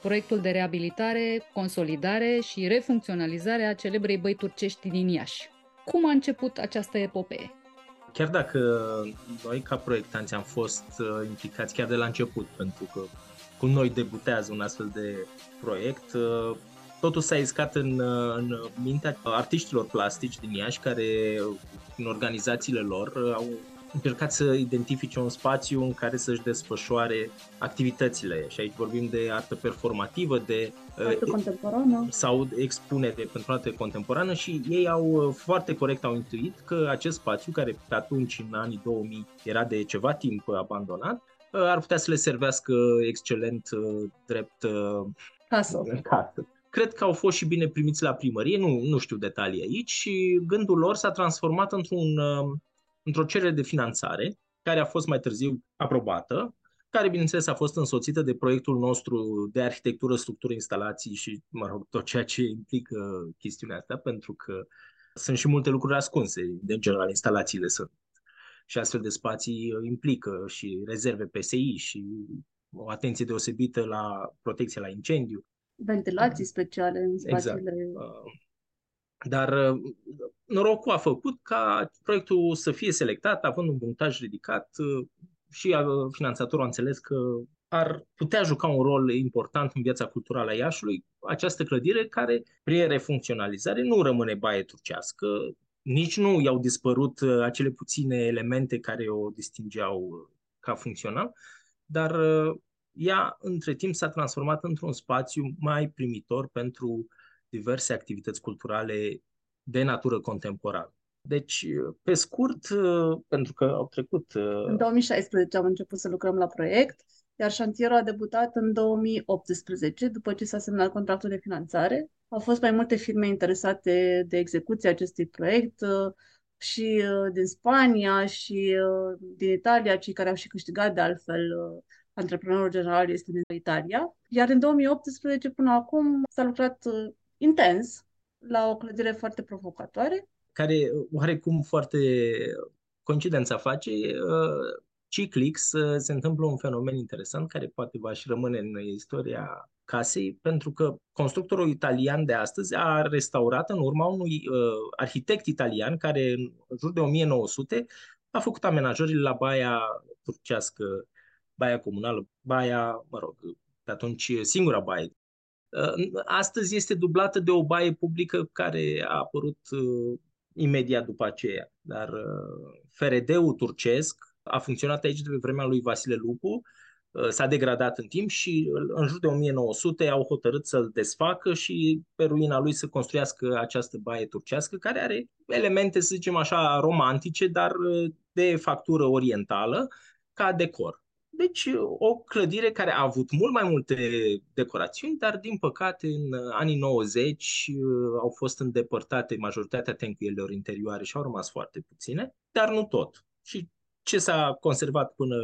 proiectul de reabilitare, consolidare și refuncționalizare a celebrei băi turcești din Iași. Cum a început această epopee? Chiar dacă noi ca proiectanți am fost uh, implicați chiar de la început, pentru că cu noi debutează un astfel de proiect, uh, totul s-a iscat în, uh, în mintea artiștilor plastici din Iași care în organizațiile lor au încercat să identifice un spațiu în care să-și desfășoare activitățile. Și aici vorbim de artă performativă, de artă uh, contemporană sau expunere pentru artă contemporană și ei au uh, foarte corect au intuit că acest spațiu, care pe atunci în anii 2000 era de ceva timp abandonat, uh, ar putea să le servească excelent drept casă. casă. Cred că au fost și bine primiți la primărie, nu, nu știu detalii aici și gândul lor s-a transformat într-un într-o cerere de finanțare, care a fost mai târziu aprobată, care, bineînțeles, a fost însoțită de proiectul nostru de arhitectură, structură, instalații și, mă rog, tot ceea ce implică chestiunea asta, pentru că sunt și multe lucruri ascunse. De general, instalațiile sunt. Și astfel de spații implică și rezerve PSI și o atenție deosebită la protecție la incendiu. Ventilații speciale în exact. spațiile... Exact. Dar norocul a făcut ca proiectul să fie selectat, având un punctaj ridicat și finanțatorul a înțeles că ar putea juca un rol important în viața culturală a Iașului, această clădire care, prin refuncționalizare, nu rămâne baie turcească, nici nu i-au dispărut uh, acele puține elemente care o distingeau uh, ca funcțional, dar uh, ea între timp s-a transformat într-un spațiu mai primitor pentru diverse activități culturale de natură contemporană. Deci, pe scurt, pentru că au trecut... În 2016 am început să lucrăm la proiect iar șantierul a debutat în 2018, după ce s-a semnat contractul de finanțare. Au fost mai multe firme interesate de execuția acestui proiect uh, și uh, din Spania și uh, din Italia, cei care au și câștigat de altfel antreprenorul general este din Italia. Iar în 2018 până acum s-a lucrat intens la o clădire foarte provocatoare. Care oarecum foarte coincidența face, ciclic să se întâmplă un fenomen interesant care poate va și rămâne în istoria casei, pentru că constructorul italian de astăzi a restaurat în urma unui uh, arhitect italian care în jur de 1900 a făcut amenajările la baia turcească, baia comunală, baia, mă rog, de atunci singura baie. Uh, astăzi este dublată de o baie publică care a apărut uh, imediat după aceea. Dar uh, FRD-ul turcesc a funcționat aici de pe vremea lui Vasile Lupu, uh, s-a degradat în timp și în jur de 1900 au hotărât să-l desfacă și pe ruina lui să construiască această baie turcească, care are elemente, să zicem așa, romantice, dar uh, de factură orientală, ca decor. Deci o clădire care a avut mult mai multe decorațiuni, dar din păcate în anii 90 uh, au fost îndepărtate majoritatea tencuielor interioare și au rămas foarte puține, dar nu tot. Și ce s-a conservat până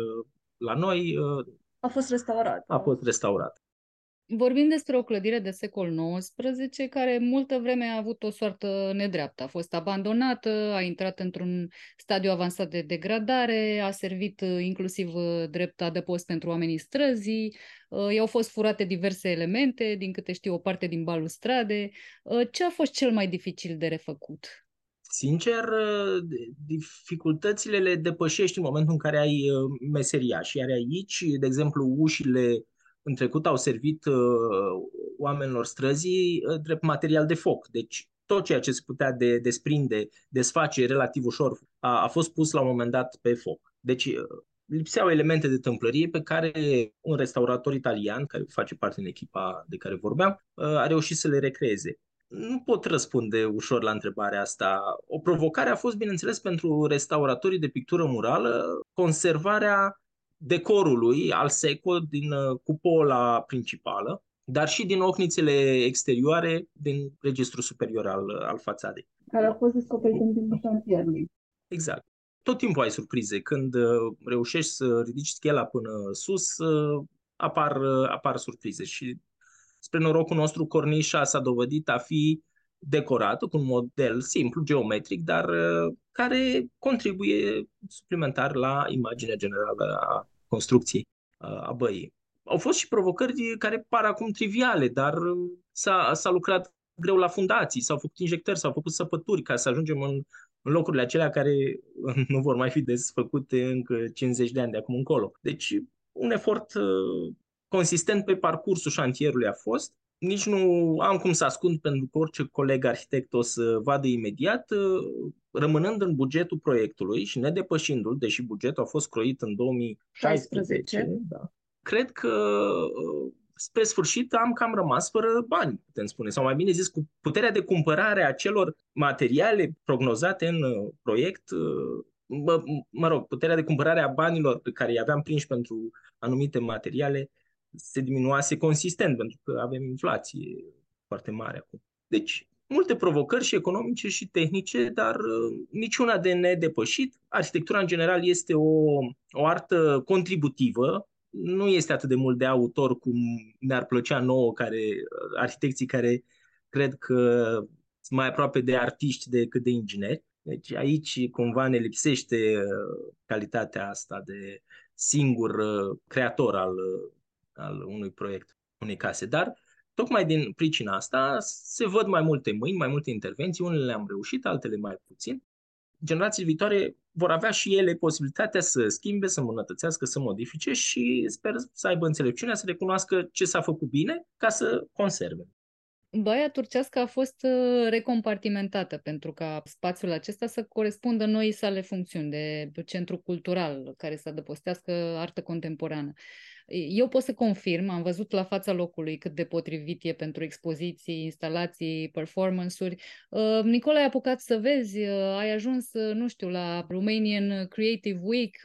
la noi uh, a fost restaurat. A fost restaurat. Vorbim despre o clădire de secol XIX care multă vreme a avut o soartă nedreaptă. A fost abandonată, a intrat într-un stadiu avansat de degradare, a servit uh, inclusiv uh, drept adăpost pentru oamenii străzii, i-au fost furate diverse elemente, din câte știu o parte din balustrade. Ce a fost cel mai dificil de refăcut? Sincer, dificultățile le depășești în momentul în care ai uh, meseria și iar aici, de exemplu, ușile în trecut au servit uh, oamenilor străzii uh, drept material de foc. Deci tot ceea ce se putea de, desprinde, desface relativ ușor, a, a fost pus la un moment dat pe foc. Deci lipseau elemente de tâmplărie pe care un restaurator italian, care face parte din echipa de care vorbeam, a reușit să le recreeze nu pot răspunde ușor la întrebarea asta. O provocare a fost, bineînțeles, pentru restauratorii de pictură murală, conservarea decorului al seco din uh, cupola principală, dar și din ochnițele exterioare din registrul superior al, al fațadei. Care a fost descoperit în timpul șantierului. Exact. Tot timpul ai surprize. Când uh, reușești să ridici schela până sus, uh, apar, apar surprize și Spre norocul nostru, cornișa s-a dovedit a fi decorată cu un model simplu, geometric, dar uh, care contribuie suplimentar la imaginea generală a construcției uh, a băii. Au fost și provocări care par acum triviale, dar uh, s-a, s-a lucrat greu la fundații, s-au făcut injectări, s-au făcut săpături ca să ajungem în, în locurile acelea care [laughs] nu vor mai fi desfăcute încă 50 de ani de acum încolo. Deci un efort consistent pe parcursul șantierului a fost. Nici nu am cum să ascund pentru că orice coleg arhitect o să vadă imediat, uh, rămânând în bugetul proiectului și nedepășindu-l, deși bugetul a fost croit în 2016, da, cred că uh, spre sfârșit am cam rămas fără bani, putem spune, sau mai bine zis, cu puterea de cumpărare a celor materiale prognozate în uh, proiect, mă, mă rog, puterea de cumpărare a banilor pe care i-aveam prinși pentru anumite materiale se diminuase consistent, pentru că avem inflație foarte mare acum. Deci, multe provocări și economice și tehnice, dar uh, niciuna de nedepășit. Arhitectura, în general, este o, o artă contributivă, nu este atât de mult de autor cum ne-ar plăcea nouă, care, uh, arhitecții care cred că sunt mai aproape de artiști decât de ingineri. Deci aici cumva ne lipsește uh, calitatea asta de singur creator al al unui proiect, unei case. Dar Tocmai din pricina asta se văd mai multe mâini, mai multe intervenții, unele le-am reușit, altele mai puțin. Generațiile viitoare vor avea și ele posibilitatea să schimbe, să îmbunătățească, să modifice și sper să aibă înțelepciunea să recunoască ce s-a făcut bine ca să conserve. Baia turcească a fost uh, recompartimentată pentru ca spațiul acesta să corespundă noi sale funcțiuni de centru cultural care să adăpostească artă contemporană. Eu pot să confirm, am văzut la fața locului cât de potrivit e pentru expoziții, instalații, performance-uri. Uh, Nicole, ai apucat să vezi, uh, ai ajuns, nu știu, la Romanian Creative Week,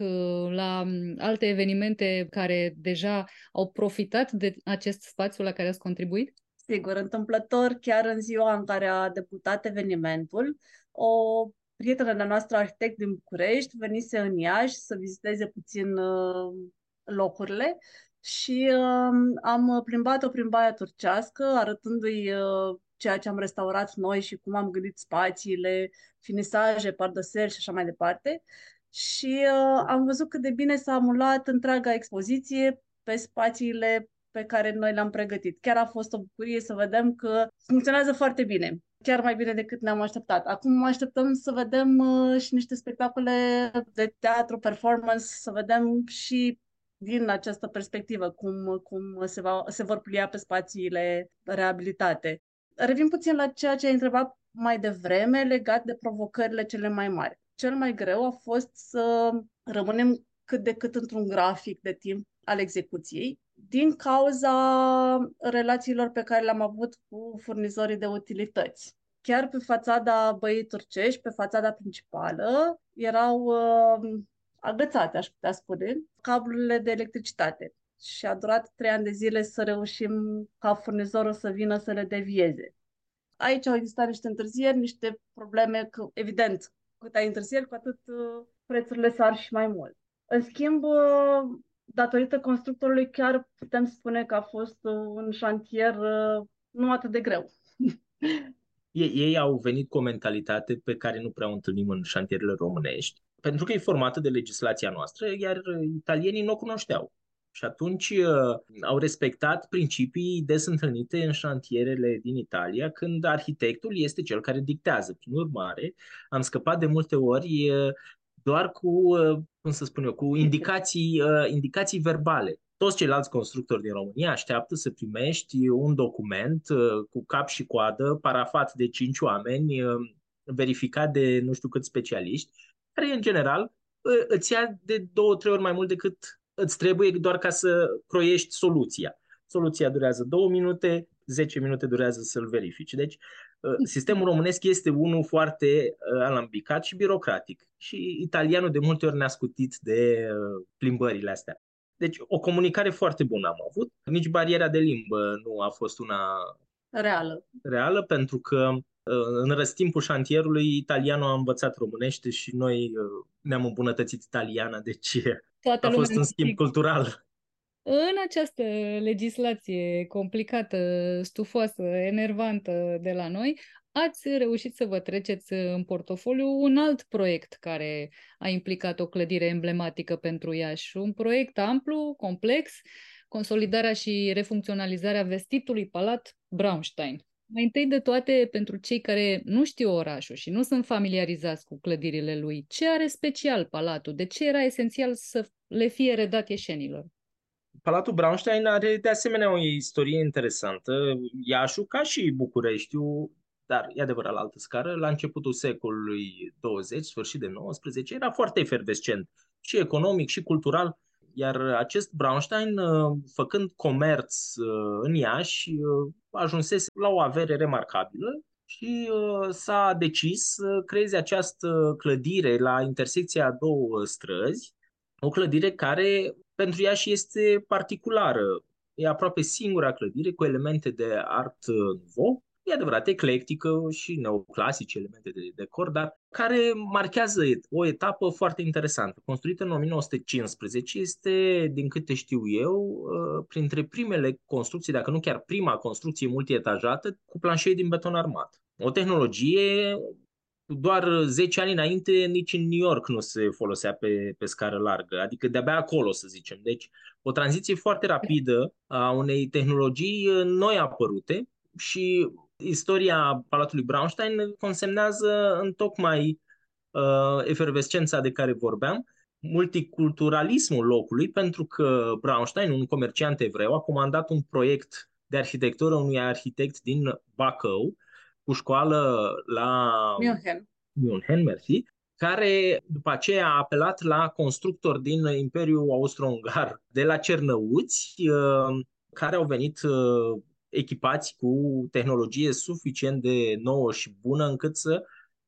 la um, alte evenimente care deja au profitat de acest spațiu la care ați contribuit? Sigur, întâmplător, chiar în ziua în care a debutat evenimentul, o prietenă de noastră arhitect din București venise în Iași să viziteze puțin uh, locurile și uh, am plimbat-o prin Baia Turcească, arătându-i uh, ceea ce am restaurat noi și cum am gândit spațiile, finisaje, pardăseri și așa mai departe. Și uh, am văzut cât de bine s-a amulat întreaga expoziție pe spațiile pe care noi le-am pregătit. Chiar a fost o bucurie să vedem că funcționează foarte bine, chiar mai bine decât ne-am așteptat. Acum așteptăm să vedem uh, și niște spectacole de teatru, performance, să vedem și din această perspectivă cum, cum se, va, se vor plia pe spațiile reabilitate. Revin puțin la ceea ce ai întrebat mai devreme legat de provocările cele mai mari. Cel mai greu a fost să rămânem cât de cât într-un grafic de timp al execuției, din cauza relațiilor pe care le-am avut cu furnizorii de utilități. Chiar pe fațada băii turcești, pe fațada principală, erau uh, agățate, aș putea spune, cablurile de electricitate. Și a durat trei ani de zile să reușim ca furnizorul să vină să le devieze. Aici au existat niște întârzieri, niște probleme, că, evident, cât ai întârzieri, cu atât uh, prețurile sar și mai mult. În schimb, uh, datorită constructorului, chiar putem spune că a fost un șantier uh, nu atât de greu. [laughs] Ei, ei au venit cu o mentalitate pe care nu prea o întâlnim în șantierele românești, pentru că e formată de legislația noastră, iar italienii nu o cunoșteau. Și atunci uh, au respectat principii des întâlnite în șantierele din Italia, când arhitectul este cel care dictează. Prin urmare, am scăpat de multe ori uh, doar cu, uh, cum să spun eu, cu indicații, uh, indicații verbale. Toți ceilalți constructori din România așteaptă să primești un document uh, cu cap și coadă, parafat de cinci oameni, verificat de nu știu câți specialiști, care în general îți ia de două, trei ori mai mult decât îți trebuie doar ca să croiești soluția. Soluția durează două minute, 10 minute durează să-l verifici. Deci, uh, sistemul românesc este unul foarte uh, alambicat și birocratic. Și italianul de multe ori ne-a scutit de uh, plimbările astea. Deci, o comunicare foarte bună am avut. Nici bariera de limbă nu a fost una reală, reală pentru că în răstimpul șantierului, italianul a învățat românește și noi ne-am îmbunătățit italiana, deci Toată a fost un schimb cultural. În această legislație complicată, stufoasă, enervantă de la noi, ați reușit să vă treceți în portofoliu un alt proiect care a implicat o clădire emblematică pentru Iași. Un proiect amplu, complex, consolidarea și refuncționalizarea vestitului Palat Braunstein. Mai întâi de toate, pentru cei care nu știu orașul și nu sunt familiarizați cu clădirile lui, ce are special Palatul? De ce era esențial să le fie redat ieșenilor? Palatul Braunstein are de asemenea o istorie interesantă. Iașu, ca și Bucureștiul, dar e adevărat la altă scară, la începutul secolului 20, sfârșit de 19, era foarte efervescent și economic și cultural. Iar acest Braunstein, uh, făcând comerț uh, în Iași, uh, ajunsese la o avere remarcabilă și s-a decis să creeze această clădire la intersecția a două străzi, o clădire care pentru ea și este particulară. E aproape singura clădire cu elemente de art nouveau, e adevărat, eclectică și neoclasice elemente de decor, dar care marchează o etapă foarte interesantă. Construită în 1915, este, din câte știu eu, uh, printre primele construcții, dacă nu chiar prima construcție multietajată, cu planșee din beton armat. O tehnologie doar 10 ani înainte nici în New York nu se folosea pe, pe scară largă, adică de-abia acolo să zicem. Deci o tranziție foarte rapidă a unei tehnologii noi apărute și istoria Palatului Braunstein consemnează în tocmai uh, efervescența de care vorbeam, multiculturalismul locului, pentru că Braunstein, un comerciant evreu, a comandat un proiect de arhitectură unui arhitect din Bacău, cu școală la München. München, mersi, care după aceea a apelat la constructori din Imperiul Austro-Ungar de la Cernăuți, uh, care au venit uh, echipați cu tehnologie suficient de nouă și bună încât să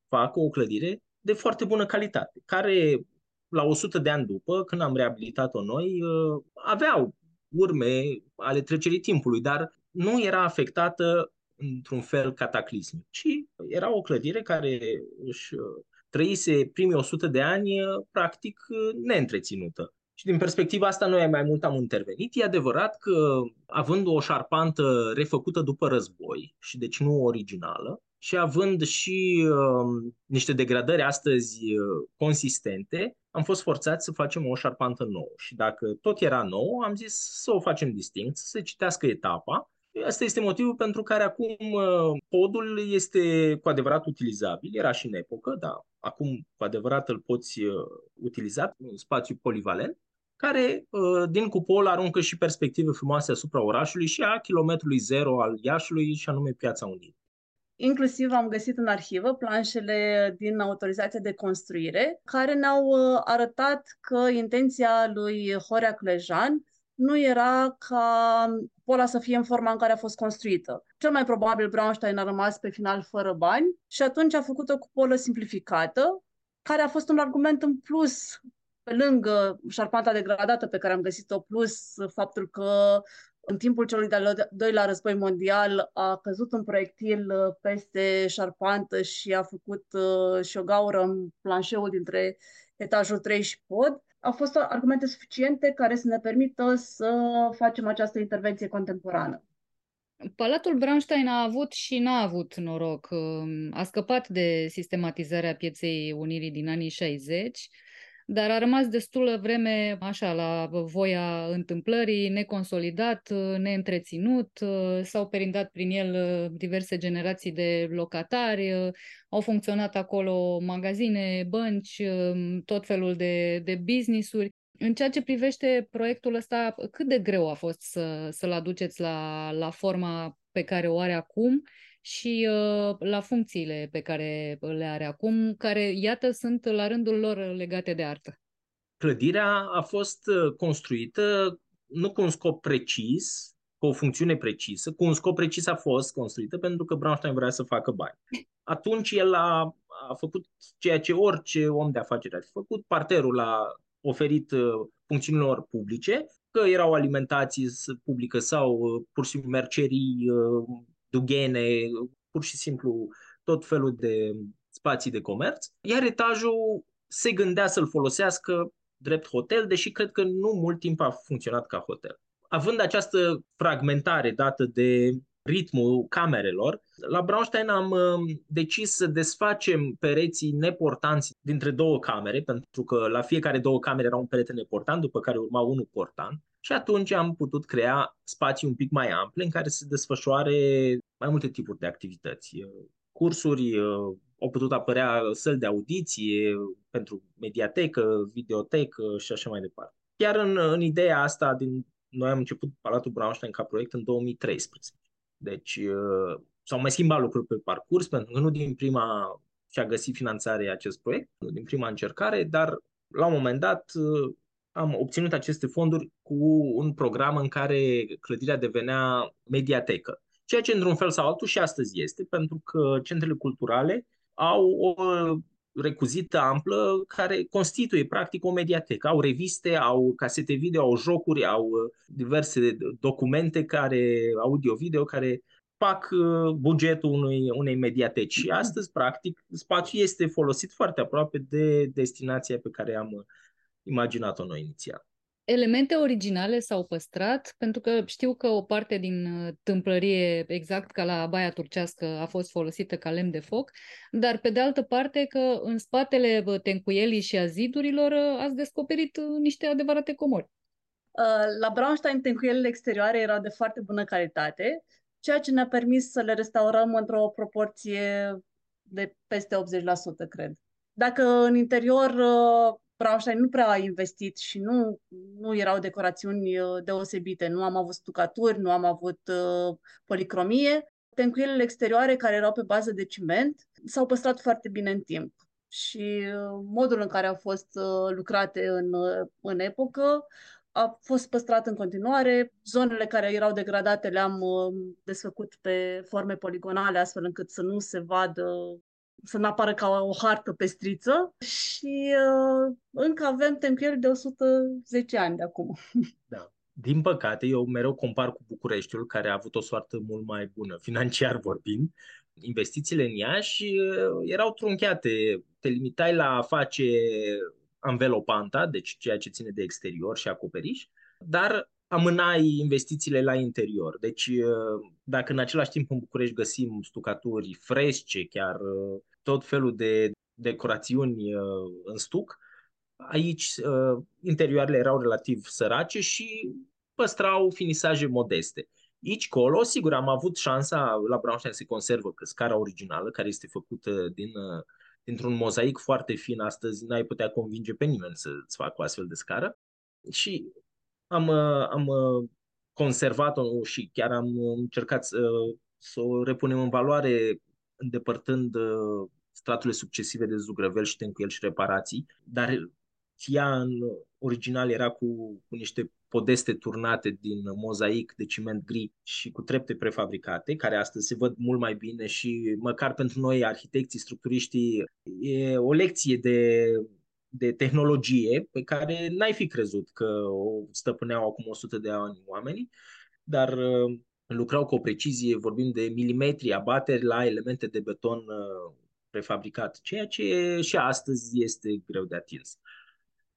facă o clădire de foarte bună calitate, care la 100 de ani după, când am reabilitat-o noi, uh, aveau urme ale trecerii timpului, dar nu era afectată într-un fel cataclismic, ci era o clădire care își uh, trăise primii 100 de ani uh, practic neîntreținută. Și din perspectiva asta noi mai mult am intervenit. E adevărat că având o șarpantă refăcută după război și deci nu originală, și având și uh, niște degradări astăzi uh, consistente, am fost forțați să facem o șarpantă nouă. Și dacă tot era nou, am zis să o facem distinct, să se citească etapa. Asta este motivul pentru care acum uh, podul este cu adevărat utilizabil. Era și în epocă, dar acum cu adevărat îl poți uh, utiliza, un spațiu polivalent care uh, din cupol aruncă și perspective frumoase asupra orașului și a kilometrului zero al Iașului și anume Piața Unirii. Inclusiv am găsit în arhivă planșele din autorizația de construire, care ne-au uh, arătat că intenția lui Horea Clejan nu era ca pola să fie în forma în care a fost construită. Cel mai probabil Braunstein a rămas pe final fără bani și atunci a făcut o cupolă simplificată, care a fost un argument în plus pe lângă șarpanta degradată pe care am găsit-o, plus faptul că în timpul celui de-al doilea război mondial a căzut un proiectil uh, peste șarpantă și a făcut uh, și o gaură în planșeul dintre etajul 3 și pod. Au fost argumente suficiente care să ne permită să facem această intervenție contemporană. Palatul Braunstein a avut și n-a avut noroc. Um, a scăpat de sistematizarea pieței Unirii din anii 60 dar a rămas destulă vreme așa la voia întâmplării, neconsolidat, neîntreținut, s-au perindat prin el diverse generații de locatari, au funcționat acolo magazine, bănci, tot felul de, de business-uri. În ceea ce privește proiectul ăsta, cât de greu a fost să, să-l aduceți la, la forma pe care o are acum și uh, la funcțiile pe care le are acum, care, iată, sunt la rândul lor legate de artă. Clădirea a fost uh, construită nu cu un scop precis, cu o funcțiune precisă, cu un scop precis a fost construită pentru că Braunstein vrea să facă bani. Atunci el a, a făcut ceea ce orice om de afaceri ar fi făcut, parterul l-a oferit uh, funcțiunilor publice, că era o alimentație publică sau uh, pur și simplu mercerii, dughene, pur și simplu tot felul de spații de comerț, iar etajul se gândea să-l folosească drept hotel, deși cred că nu mult timp a funcționat ca hotel. Având această fragmentare dată de ritmul camerelor, la Braunstein am um, decis să desfacem pereții neportanți dintre două camere, pentru că la fiecare două camere era un perete neportant, după care urma unul portant. Și atunci am putut crea spații un pic mai ample în care se desfășoare mai multe tipuri de activități. Cursuri, uh, au putut apărea săli de audiție pentru mediatecă, videotecă și așa mai departe. Chiar în, în ideea asta, din, noi am început Palatul Braunstein ca proiect în 2013. Deci uh, s-au mai schimbat lucruri pe parcurs, pentru că nu din prima și-a găsit finanțare acest proiect, nu din prima încercare, dar la un moment dat uh, am obținut aceste fonduri cu un program în care clădirea devenea mediatecă. Ceea ce, într-un fel sau altul, și astăzi este, pentru că centrele culturale au o recuzită amplă care constituie practic o mediatecă. Au reviste, au casete video, au jocuri, au uh, diverse documente care, audio-video care fac uh, bugetul unui, unei mediateci. Și astăzi, practic, spațiul este folosit foarte aproape de destinația pe care am uh, imaginat-o noi inițial. Elemente originale s-au păstrat, pentru că știu că o parte din uh, tâmplărie, exact ca la Baia Turcească, a fost folosită ca lemn de foc, dar pe de altă parte că în spatele tencuielii și a zidurilor uh, ați descoperit uh, niște adevărate comori. La Braunstein, tencuielile exterioare erau de foarte bună calitate, ceea ce ne-a permis să le restaurăm într-o proporție de peste 80%, cred. Dacă în interior Braunstein nu prea a investit și nu, nu erau decorațiuni uh, deosebite. Nu am avut stucaturi, nu am avut uh, policromie. Tencuielile exterioare, care erau pe bază de ciment, s-au păstrat foarte bine în timp. Și uh, modul în care au fost uh, lucrate în, uh, în epocă a fost păstrat în continuare. Zonele care erau degradate le-am uh, desfăcut pe forme poligonale, astfel încât să nu se vadă să nu apară ca o hartă pestriță și uh, încă avem tencuieli de 110 ani de acum. [laughs] Da. Din păcate, eu mereu compar cu Bucureștiul, care a avut o soartă mult mai bună, [laughs] financiar vorbind. Investițiile în Iași uh, erau trunchiate. Te limitai la a face anvelopanta, deci ceea ce ține de exterior și acoperiș, dar amânai investițiile la interior. Deci, uh, dacă în același timp în București găsim stucaturi fresce, chiar uh, tot felul de decorațiuni uh, în stuc, aici interioarele erau relativ sărace și păstrau finisaje modeste. Aici, colo, sigur, am avut șansa, la Braunstein se conservă că scara originală, care este făcută din, dintr-un mozaic foarte fin, astăzi n-ai putea convinge pe nimeni să-ți facă o astfel de scară. Și am, uh, am uh, conservat-o și chiar am încercat să, să o repunem în valoare îndepărtând uh, straturile succesive de zugrăvel și tencuiel și reparații, dar ea în original era cu, cu niște podeste turnate din mozaic de ciment gri și cu trepte prefabricate, care astăzi se văd mult mai bine și măcar pentru noi, arhitecții, structuriștii, e o lecție de de tehnologie pe care n-ai fi crezut că o stăpâneau acum 100 de ani oamenii, dar uh, lucrau cu o precizie, vorbim de milimetri abateri la elemente de beton uh, prefabricat, ceea ce și astăzi este greu de atins.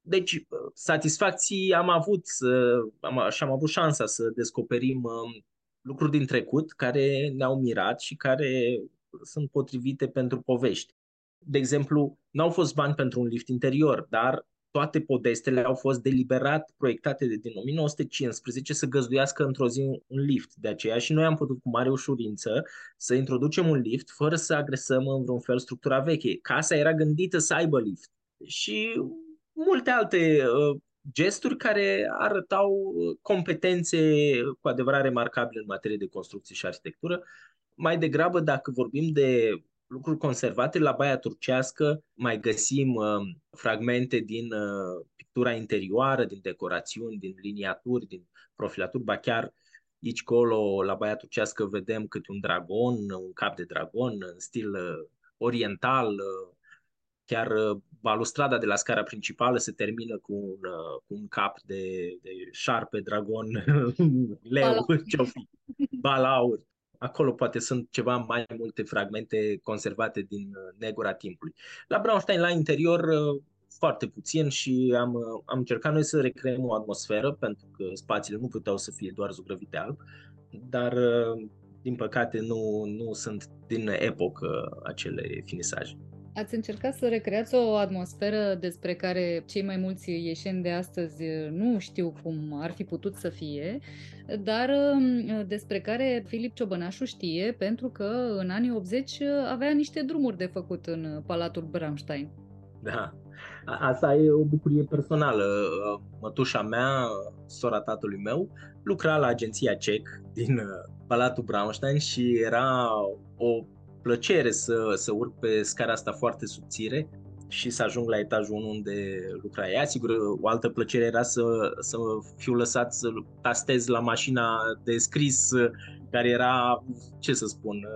Deci, uh, satisfacții am avut am, și am avut șansa să descoperim lucruri din trecut care ne-au mirat și care sunt potrivite pentru povești. De exemplu, nu au fost bani pentru un lift interior, dar toate podestele au fost deliberat proiectate de din 1915 să găzduiască într-o zi un lift. De aceea și noi am putut cu mare ușurință să introducem un lift fără să agresăm în vreun fel structura veche. Casa era gândită să aibă lift. Și multe alte uh, gesturi care arătau uh, competențe cu adevărat remarcabile în materie de construcție și arhitectură. Mai degrabă, dacă vorbim de lucruri conservate. La Baia Turcească mai găsim uh, fragmente din uh, pictura interioară, din decorațiuni, din liniaturi, din profilaturi, ba chiar aici colo, la Baia Turcească, vedem câte un dragon, un cap de dragon în stil uh, oriental, uh, chiar uh, balustrada de la scara principală se termină cu un, uh, cu un cap de, de șarpe, dragon, [laughs] leu, ce-o fi, balaur acolo poate sunt ceva mai multe fragmente conservate din uh, negura timpului. La Braunstein, la interior, uh, foarte puțin și am, uh, am încercat noi să recreăm o atmosferă, pentru că spațiile nu puteau să fie doar zugrăvite alb, dar din păcate nu, nu sunt din epocă acele finisaje. Ați încercat să recreați o atmosferă despre care cei mai mulți ieșeni de astăzi nu știu cum ar fi putut să fie, dar um, despre care Filip Ciobănașu știe pentru că în anii 80 avea niște drumuri de făcut în Palatul Bramstein. Da, asta e o bucurie personală. Mătușa mea, sora tatălui meu, lucra la agenția CEC din Palatul Braunstein și era o plăcere să, să urc pe scara asta foarte subțire și să ajung la etajul 1 unde lucra ea. Sigur, o altă plăcere era să, să fiu lăsat să tastez la mașina de scris, care era, ce să spun,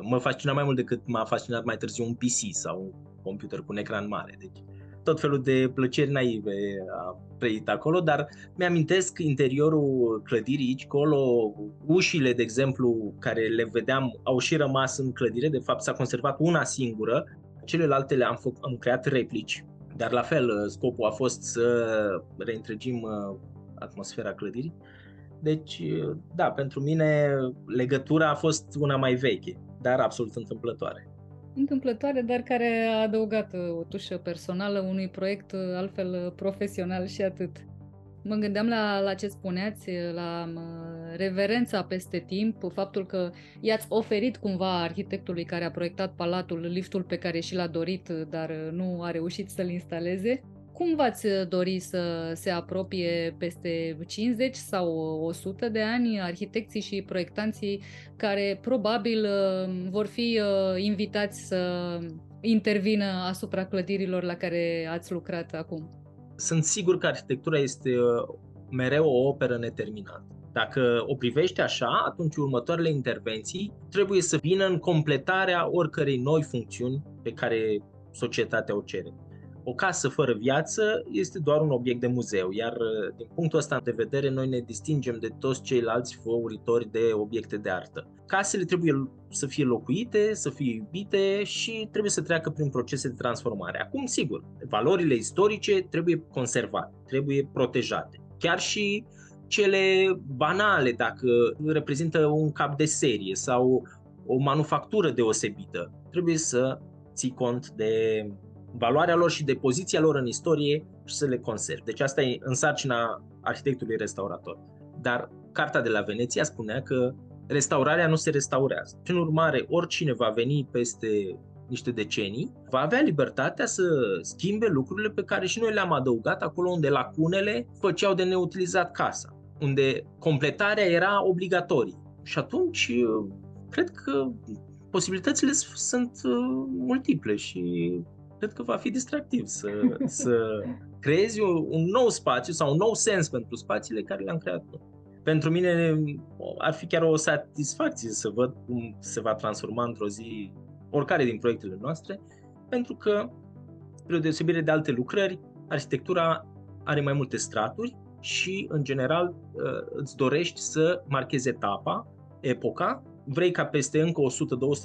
mă fascina mai mult decât m-a fascinat mai târziu un PC sau un computer cu un ecran mare. Deci, tot felul de plăceri naive a trăit acolo, dar mi-amintesc interiorul clădirii aici, acolo, ușile, de exemplu, care le vedeam, au și rămas în clădire, de fapt s-a conservat una singură, celelalte le-am făcut, am creat replici Dar la fel, scopul a fost să reîntregim atmosfera clădirii. Deci, da, pentru mine legătura a fost una mai veche, dar absolut întâmplătoare întâmplătoare, dar care a adăugat o tușă personală unui proiect altfel profesional și atât. Mă gândeam la, la ce spuneați, la reverența peste timp, faptul că i-ați oferit cumva arhitectului care a proiectat palatul liftul pe care și l-a dorit, dar nu a reușit să-l instaleze. Cum v-ați dori să se apropie peste 50 sau 100 de ani arhitecții și proiectanții care probabil vor fi invitați să intervină asupra clădirilor la care ați lucrat acum? sunt sigur că arhitectura este uh, mereu o operă neterminată. Dacă o privești așa, atunci următoarele intervenții trebuie să vină în completarea oricărei noi funcțiuni pe care societatea o cere. O casă fără viață este doar un obiect de muzeu, iar uh, din punctul ăsta de vedere noi ne distingem de toți ceilalți făuritori de obiecte de artă. Casele trebuie să fie locuite, să fie iubite și trebuie să treacă prin procese de transformare. Acum, sigur, valorile istorice trebuie conservate, trebuie protejate. Chiar și cele banale, dacă reprezintă un cap de serie sau o manufactură deosebită, trebuie să ții cont de valoarea lor și de poziția lor în istorie și să le conservi. Deci asta e în sarcina arhitectului restaurator. Dar Carta de la Veneția spunea că restaurarea nu se restaurează. Prin urmare, oricine va veni peste niște decenii, va avea libertatea să schimbe lucrurile pe care și noi le-am adăugat acolo unde lacunele făceau de neutilizat casa, unde completarea era obligatorie. Și atunci, cred că posibilitățile sunt uh, multiple și cred că va fi distractiv să, să creezi un, un nou spațiu sau un nou sens pentru spațiile care le-am creat noi. Pentru mine ar fi chiar o satisfacție să văd cum se va transforma într-o zi oricare din proiectele noastre, pentru că, spre o deosebire de alte lucrări, arhitectura are mai multe straturi și, în general, ă, îți dorești să marchezi etapa, epoca, vrei ca peste încă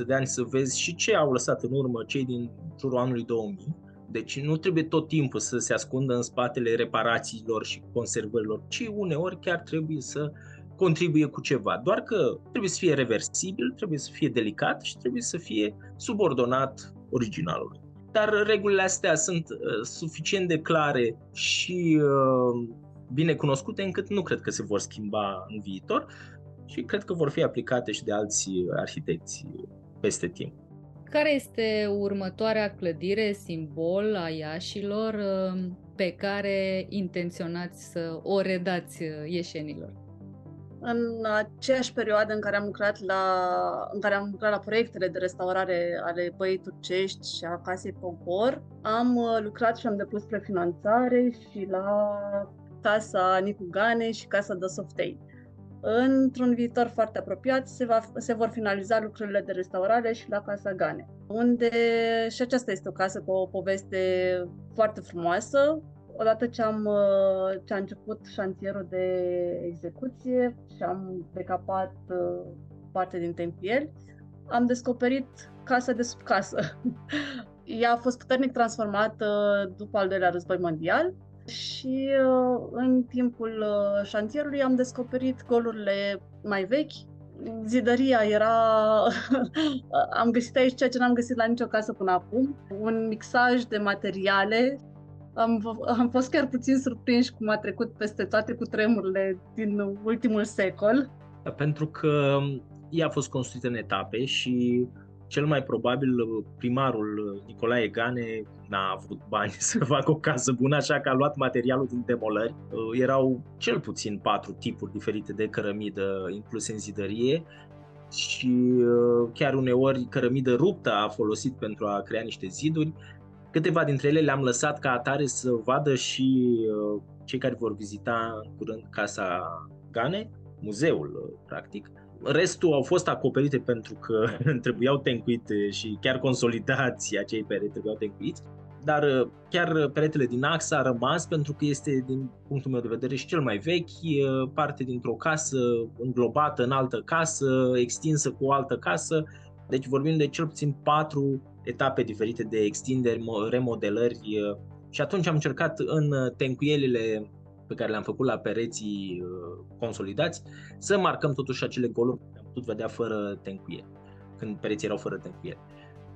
100-200 de ani să vezi și ce au lăsat în urmă cei din jurul anului 2000. Deci nu trebuie tot timpul să se ascundă în spatele reparațiilor și conservărilor, ci uneori chiar trebuie să contribuie cu ceva. Doar că trebuie să fie reversibil, trebuie să fie delicat și trebuie să fie subordonat originalului. Dar regulile astea sunt uh, suficient de clare și uh, bine cunoscute încât nu cred că se vor schimba în viitor și cred că vor fi aplicate și de alți arhitecți peste timp. Care este următoarea clădire, simbol a Iașilor um, pe care intenționați să o redați uh, ieșenilor? În aceeași perioadă în care am lucrat la, în care am lucrat la proiectele de restaurare ale Băii Turcești și a Casei Pogor, am uh, lucrat și am depus prefinanțare și la Casa Nicu Gane și Casa de Softei. Într-un viitor foarte apropiat se, va, se vor finaliza lucrurile de restaurare și la Casa Gane, unde și aceasta este o casă cu o poveste foarte frumoasă. Odată ce am, ce a început șantierul de execuție și am decapat uh, parte din tempieri, am descoperit casa de sub casă. [laughs] Ea a fost puternic transformată după al doilea război mondial și uh, în timpul uh, șantierului am descoperit golurile mai vechi. Zidăria era... [laughs] am găsit aici ceea ce n-am găsit la nicio casă până acum. Un mixaj de materiale. Am, am fost chiar puțin surprinși cum a trecut peste toate cutremurile din ultimul secol. Pentru că ea a fost construită în etape și cel mai probabil primarul Nicolae Gane n-a avut bani [laughs] să facă o casă bună, așa că a luat materialul din demolări. Uh, erau cel puțin patru tipuri diferite de cărămidă incluse în zidărie și uh, chiar uneori cărămidă ruptă a folosit pentru a crea niște ziduri. Câteva dintre ele le-am lăsat ca atare să vadă și uh, cei care vor vizita în curând Casa Gane, muzeul, practic Restul au fost acoperite pentru că [laughs] trebuiau tencuite și chiar consolidați acei pereți trebuiau tencuiți. Dar uh, chiar peretele din ax a rămas pentru că este, din punctul meu de vedere, și cel mai vechi, uh, parte dintr-o casă înglobată în altă casă, extinsă cu o altă casă. Deci vorbim de cel puțin patru etape diferite de extinderi, remodelări uh, Și atunci am încercat în tencuielile pe care le-am făcut la pereții uh, consolidați să marcăm totuși acele goluri care am putut vedea fără tencuieli, când pereții erau fără tencuieli.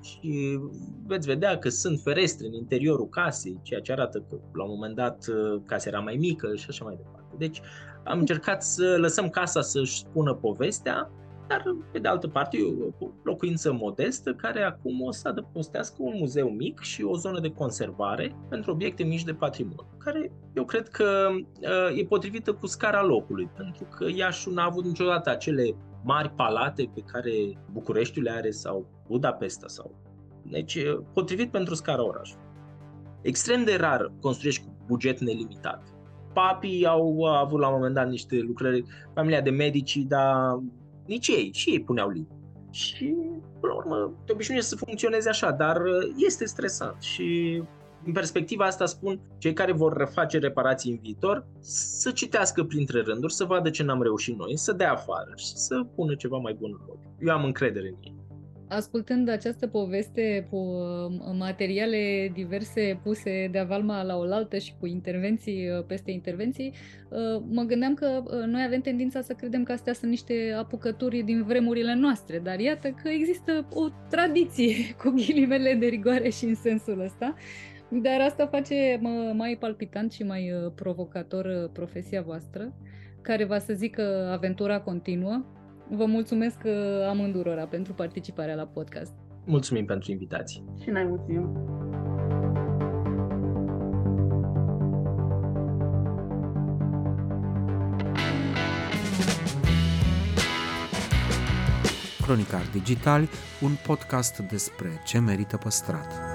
Și veți vedea că sunt ferestre în interiorul casei, ceea ce arată că la un moment dat uh, casa era mai mică și așa mai departe. Deci am încercat să lăsăm casa să-și spună povestea dar pe de altă parte e o locuință modestă care acum o să adăpostească un muzeu mic și o zonă de conservare pentru obiecte mici de patrimoniu, care eu cred că uh, e potrivită cu scara locului, pentru că Iașu n-a avut niciodată acele mari palate pe care Bucureștiul le are sau Budapesta sau... Deci, potrivit pentru scara orașului. Extrem de rar construiești cu buget nelimitat. Papii au avut la un moment dat niște lucrări, familia de medici, dar nici ei, și ei puneau limbi. Și, până la urmă, te obișnuiești să funcționeze așa, dar uh, este stresant și în perspectiva asta spun, cei care vor face reparații în viitor, să citească printre rânduri, să vadă ce n-am reușit noi, să dea afară și să pună ceva mai bun în loc. Eu am încredere în ei ascultând această poveste cu um, materiale diverse puse de avalma la oaltă și cu intervenții uh, peste intervenții, uh, mă gândeam că uh, noi avem tendința să credem că astea sunt niște apucături din vremurile noastre, dar iată că există o tradiție [laughs] cu ghilimele de rigoare și în sensul ăsta. Dar asta face mai palpitant și mai provocator profesia voastră, care va să zică aventura continuă, Vă mulțumesc uh, amândurora pentru participarea la podcast. Mulțumim pentru invitație. Și noi mulțumim. Cronicar Digital, un podcast despre ce merită păstrat.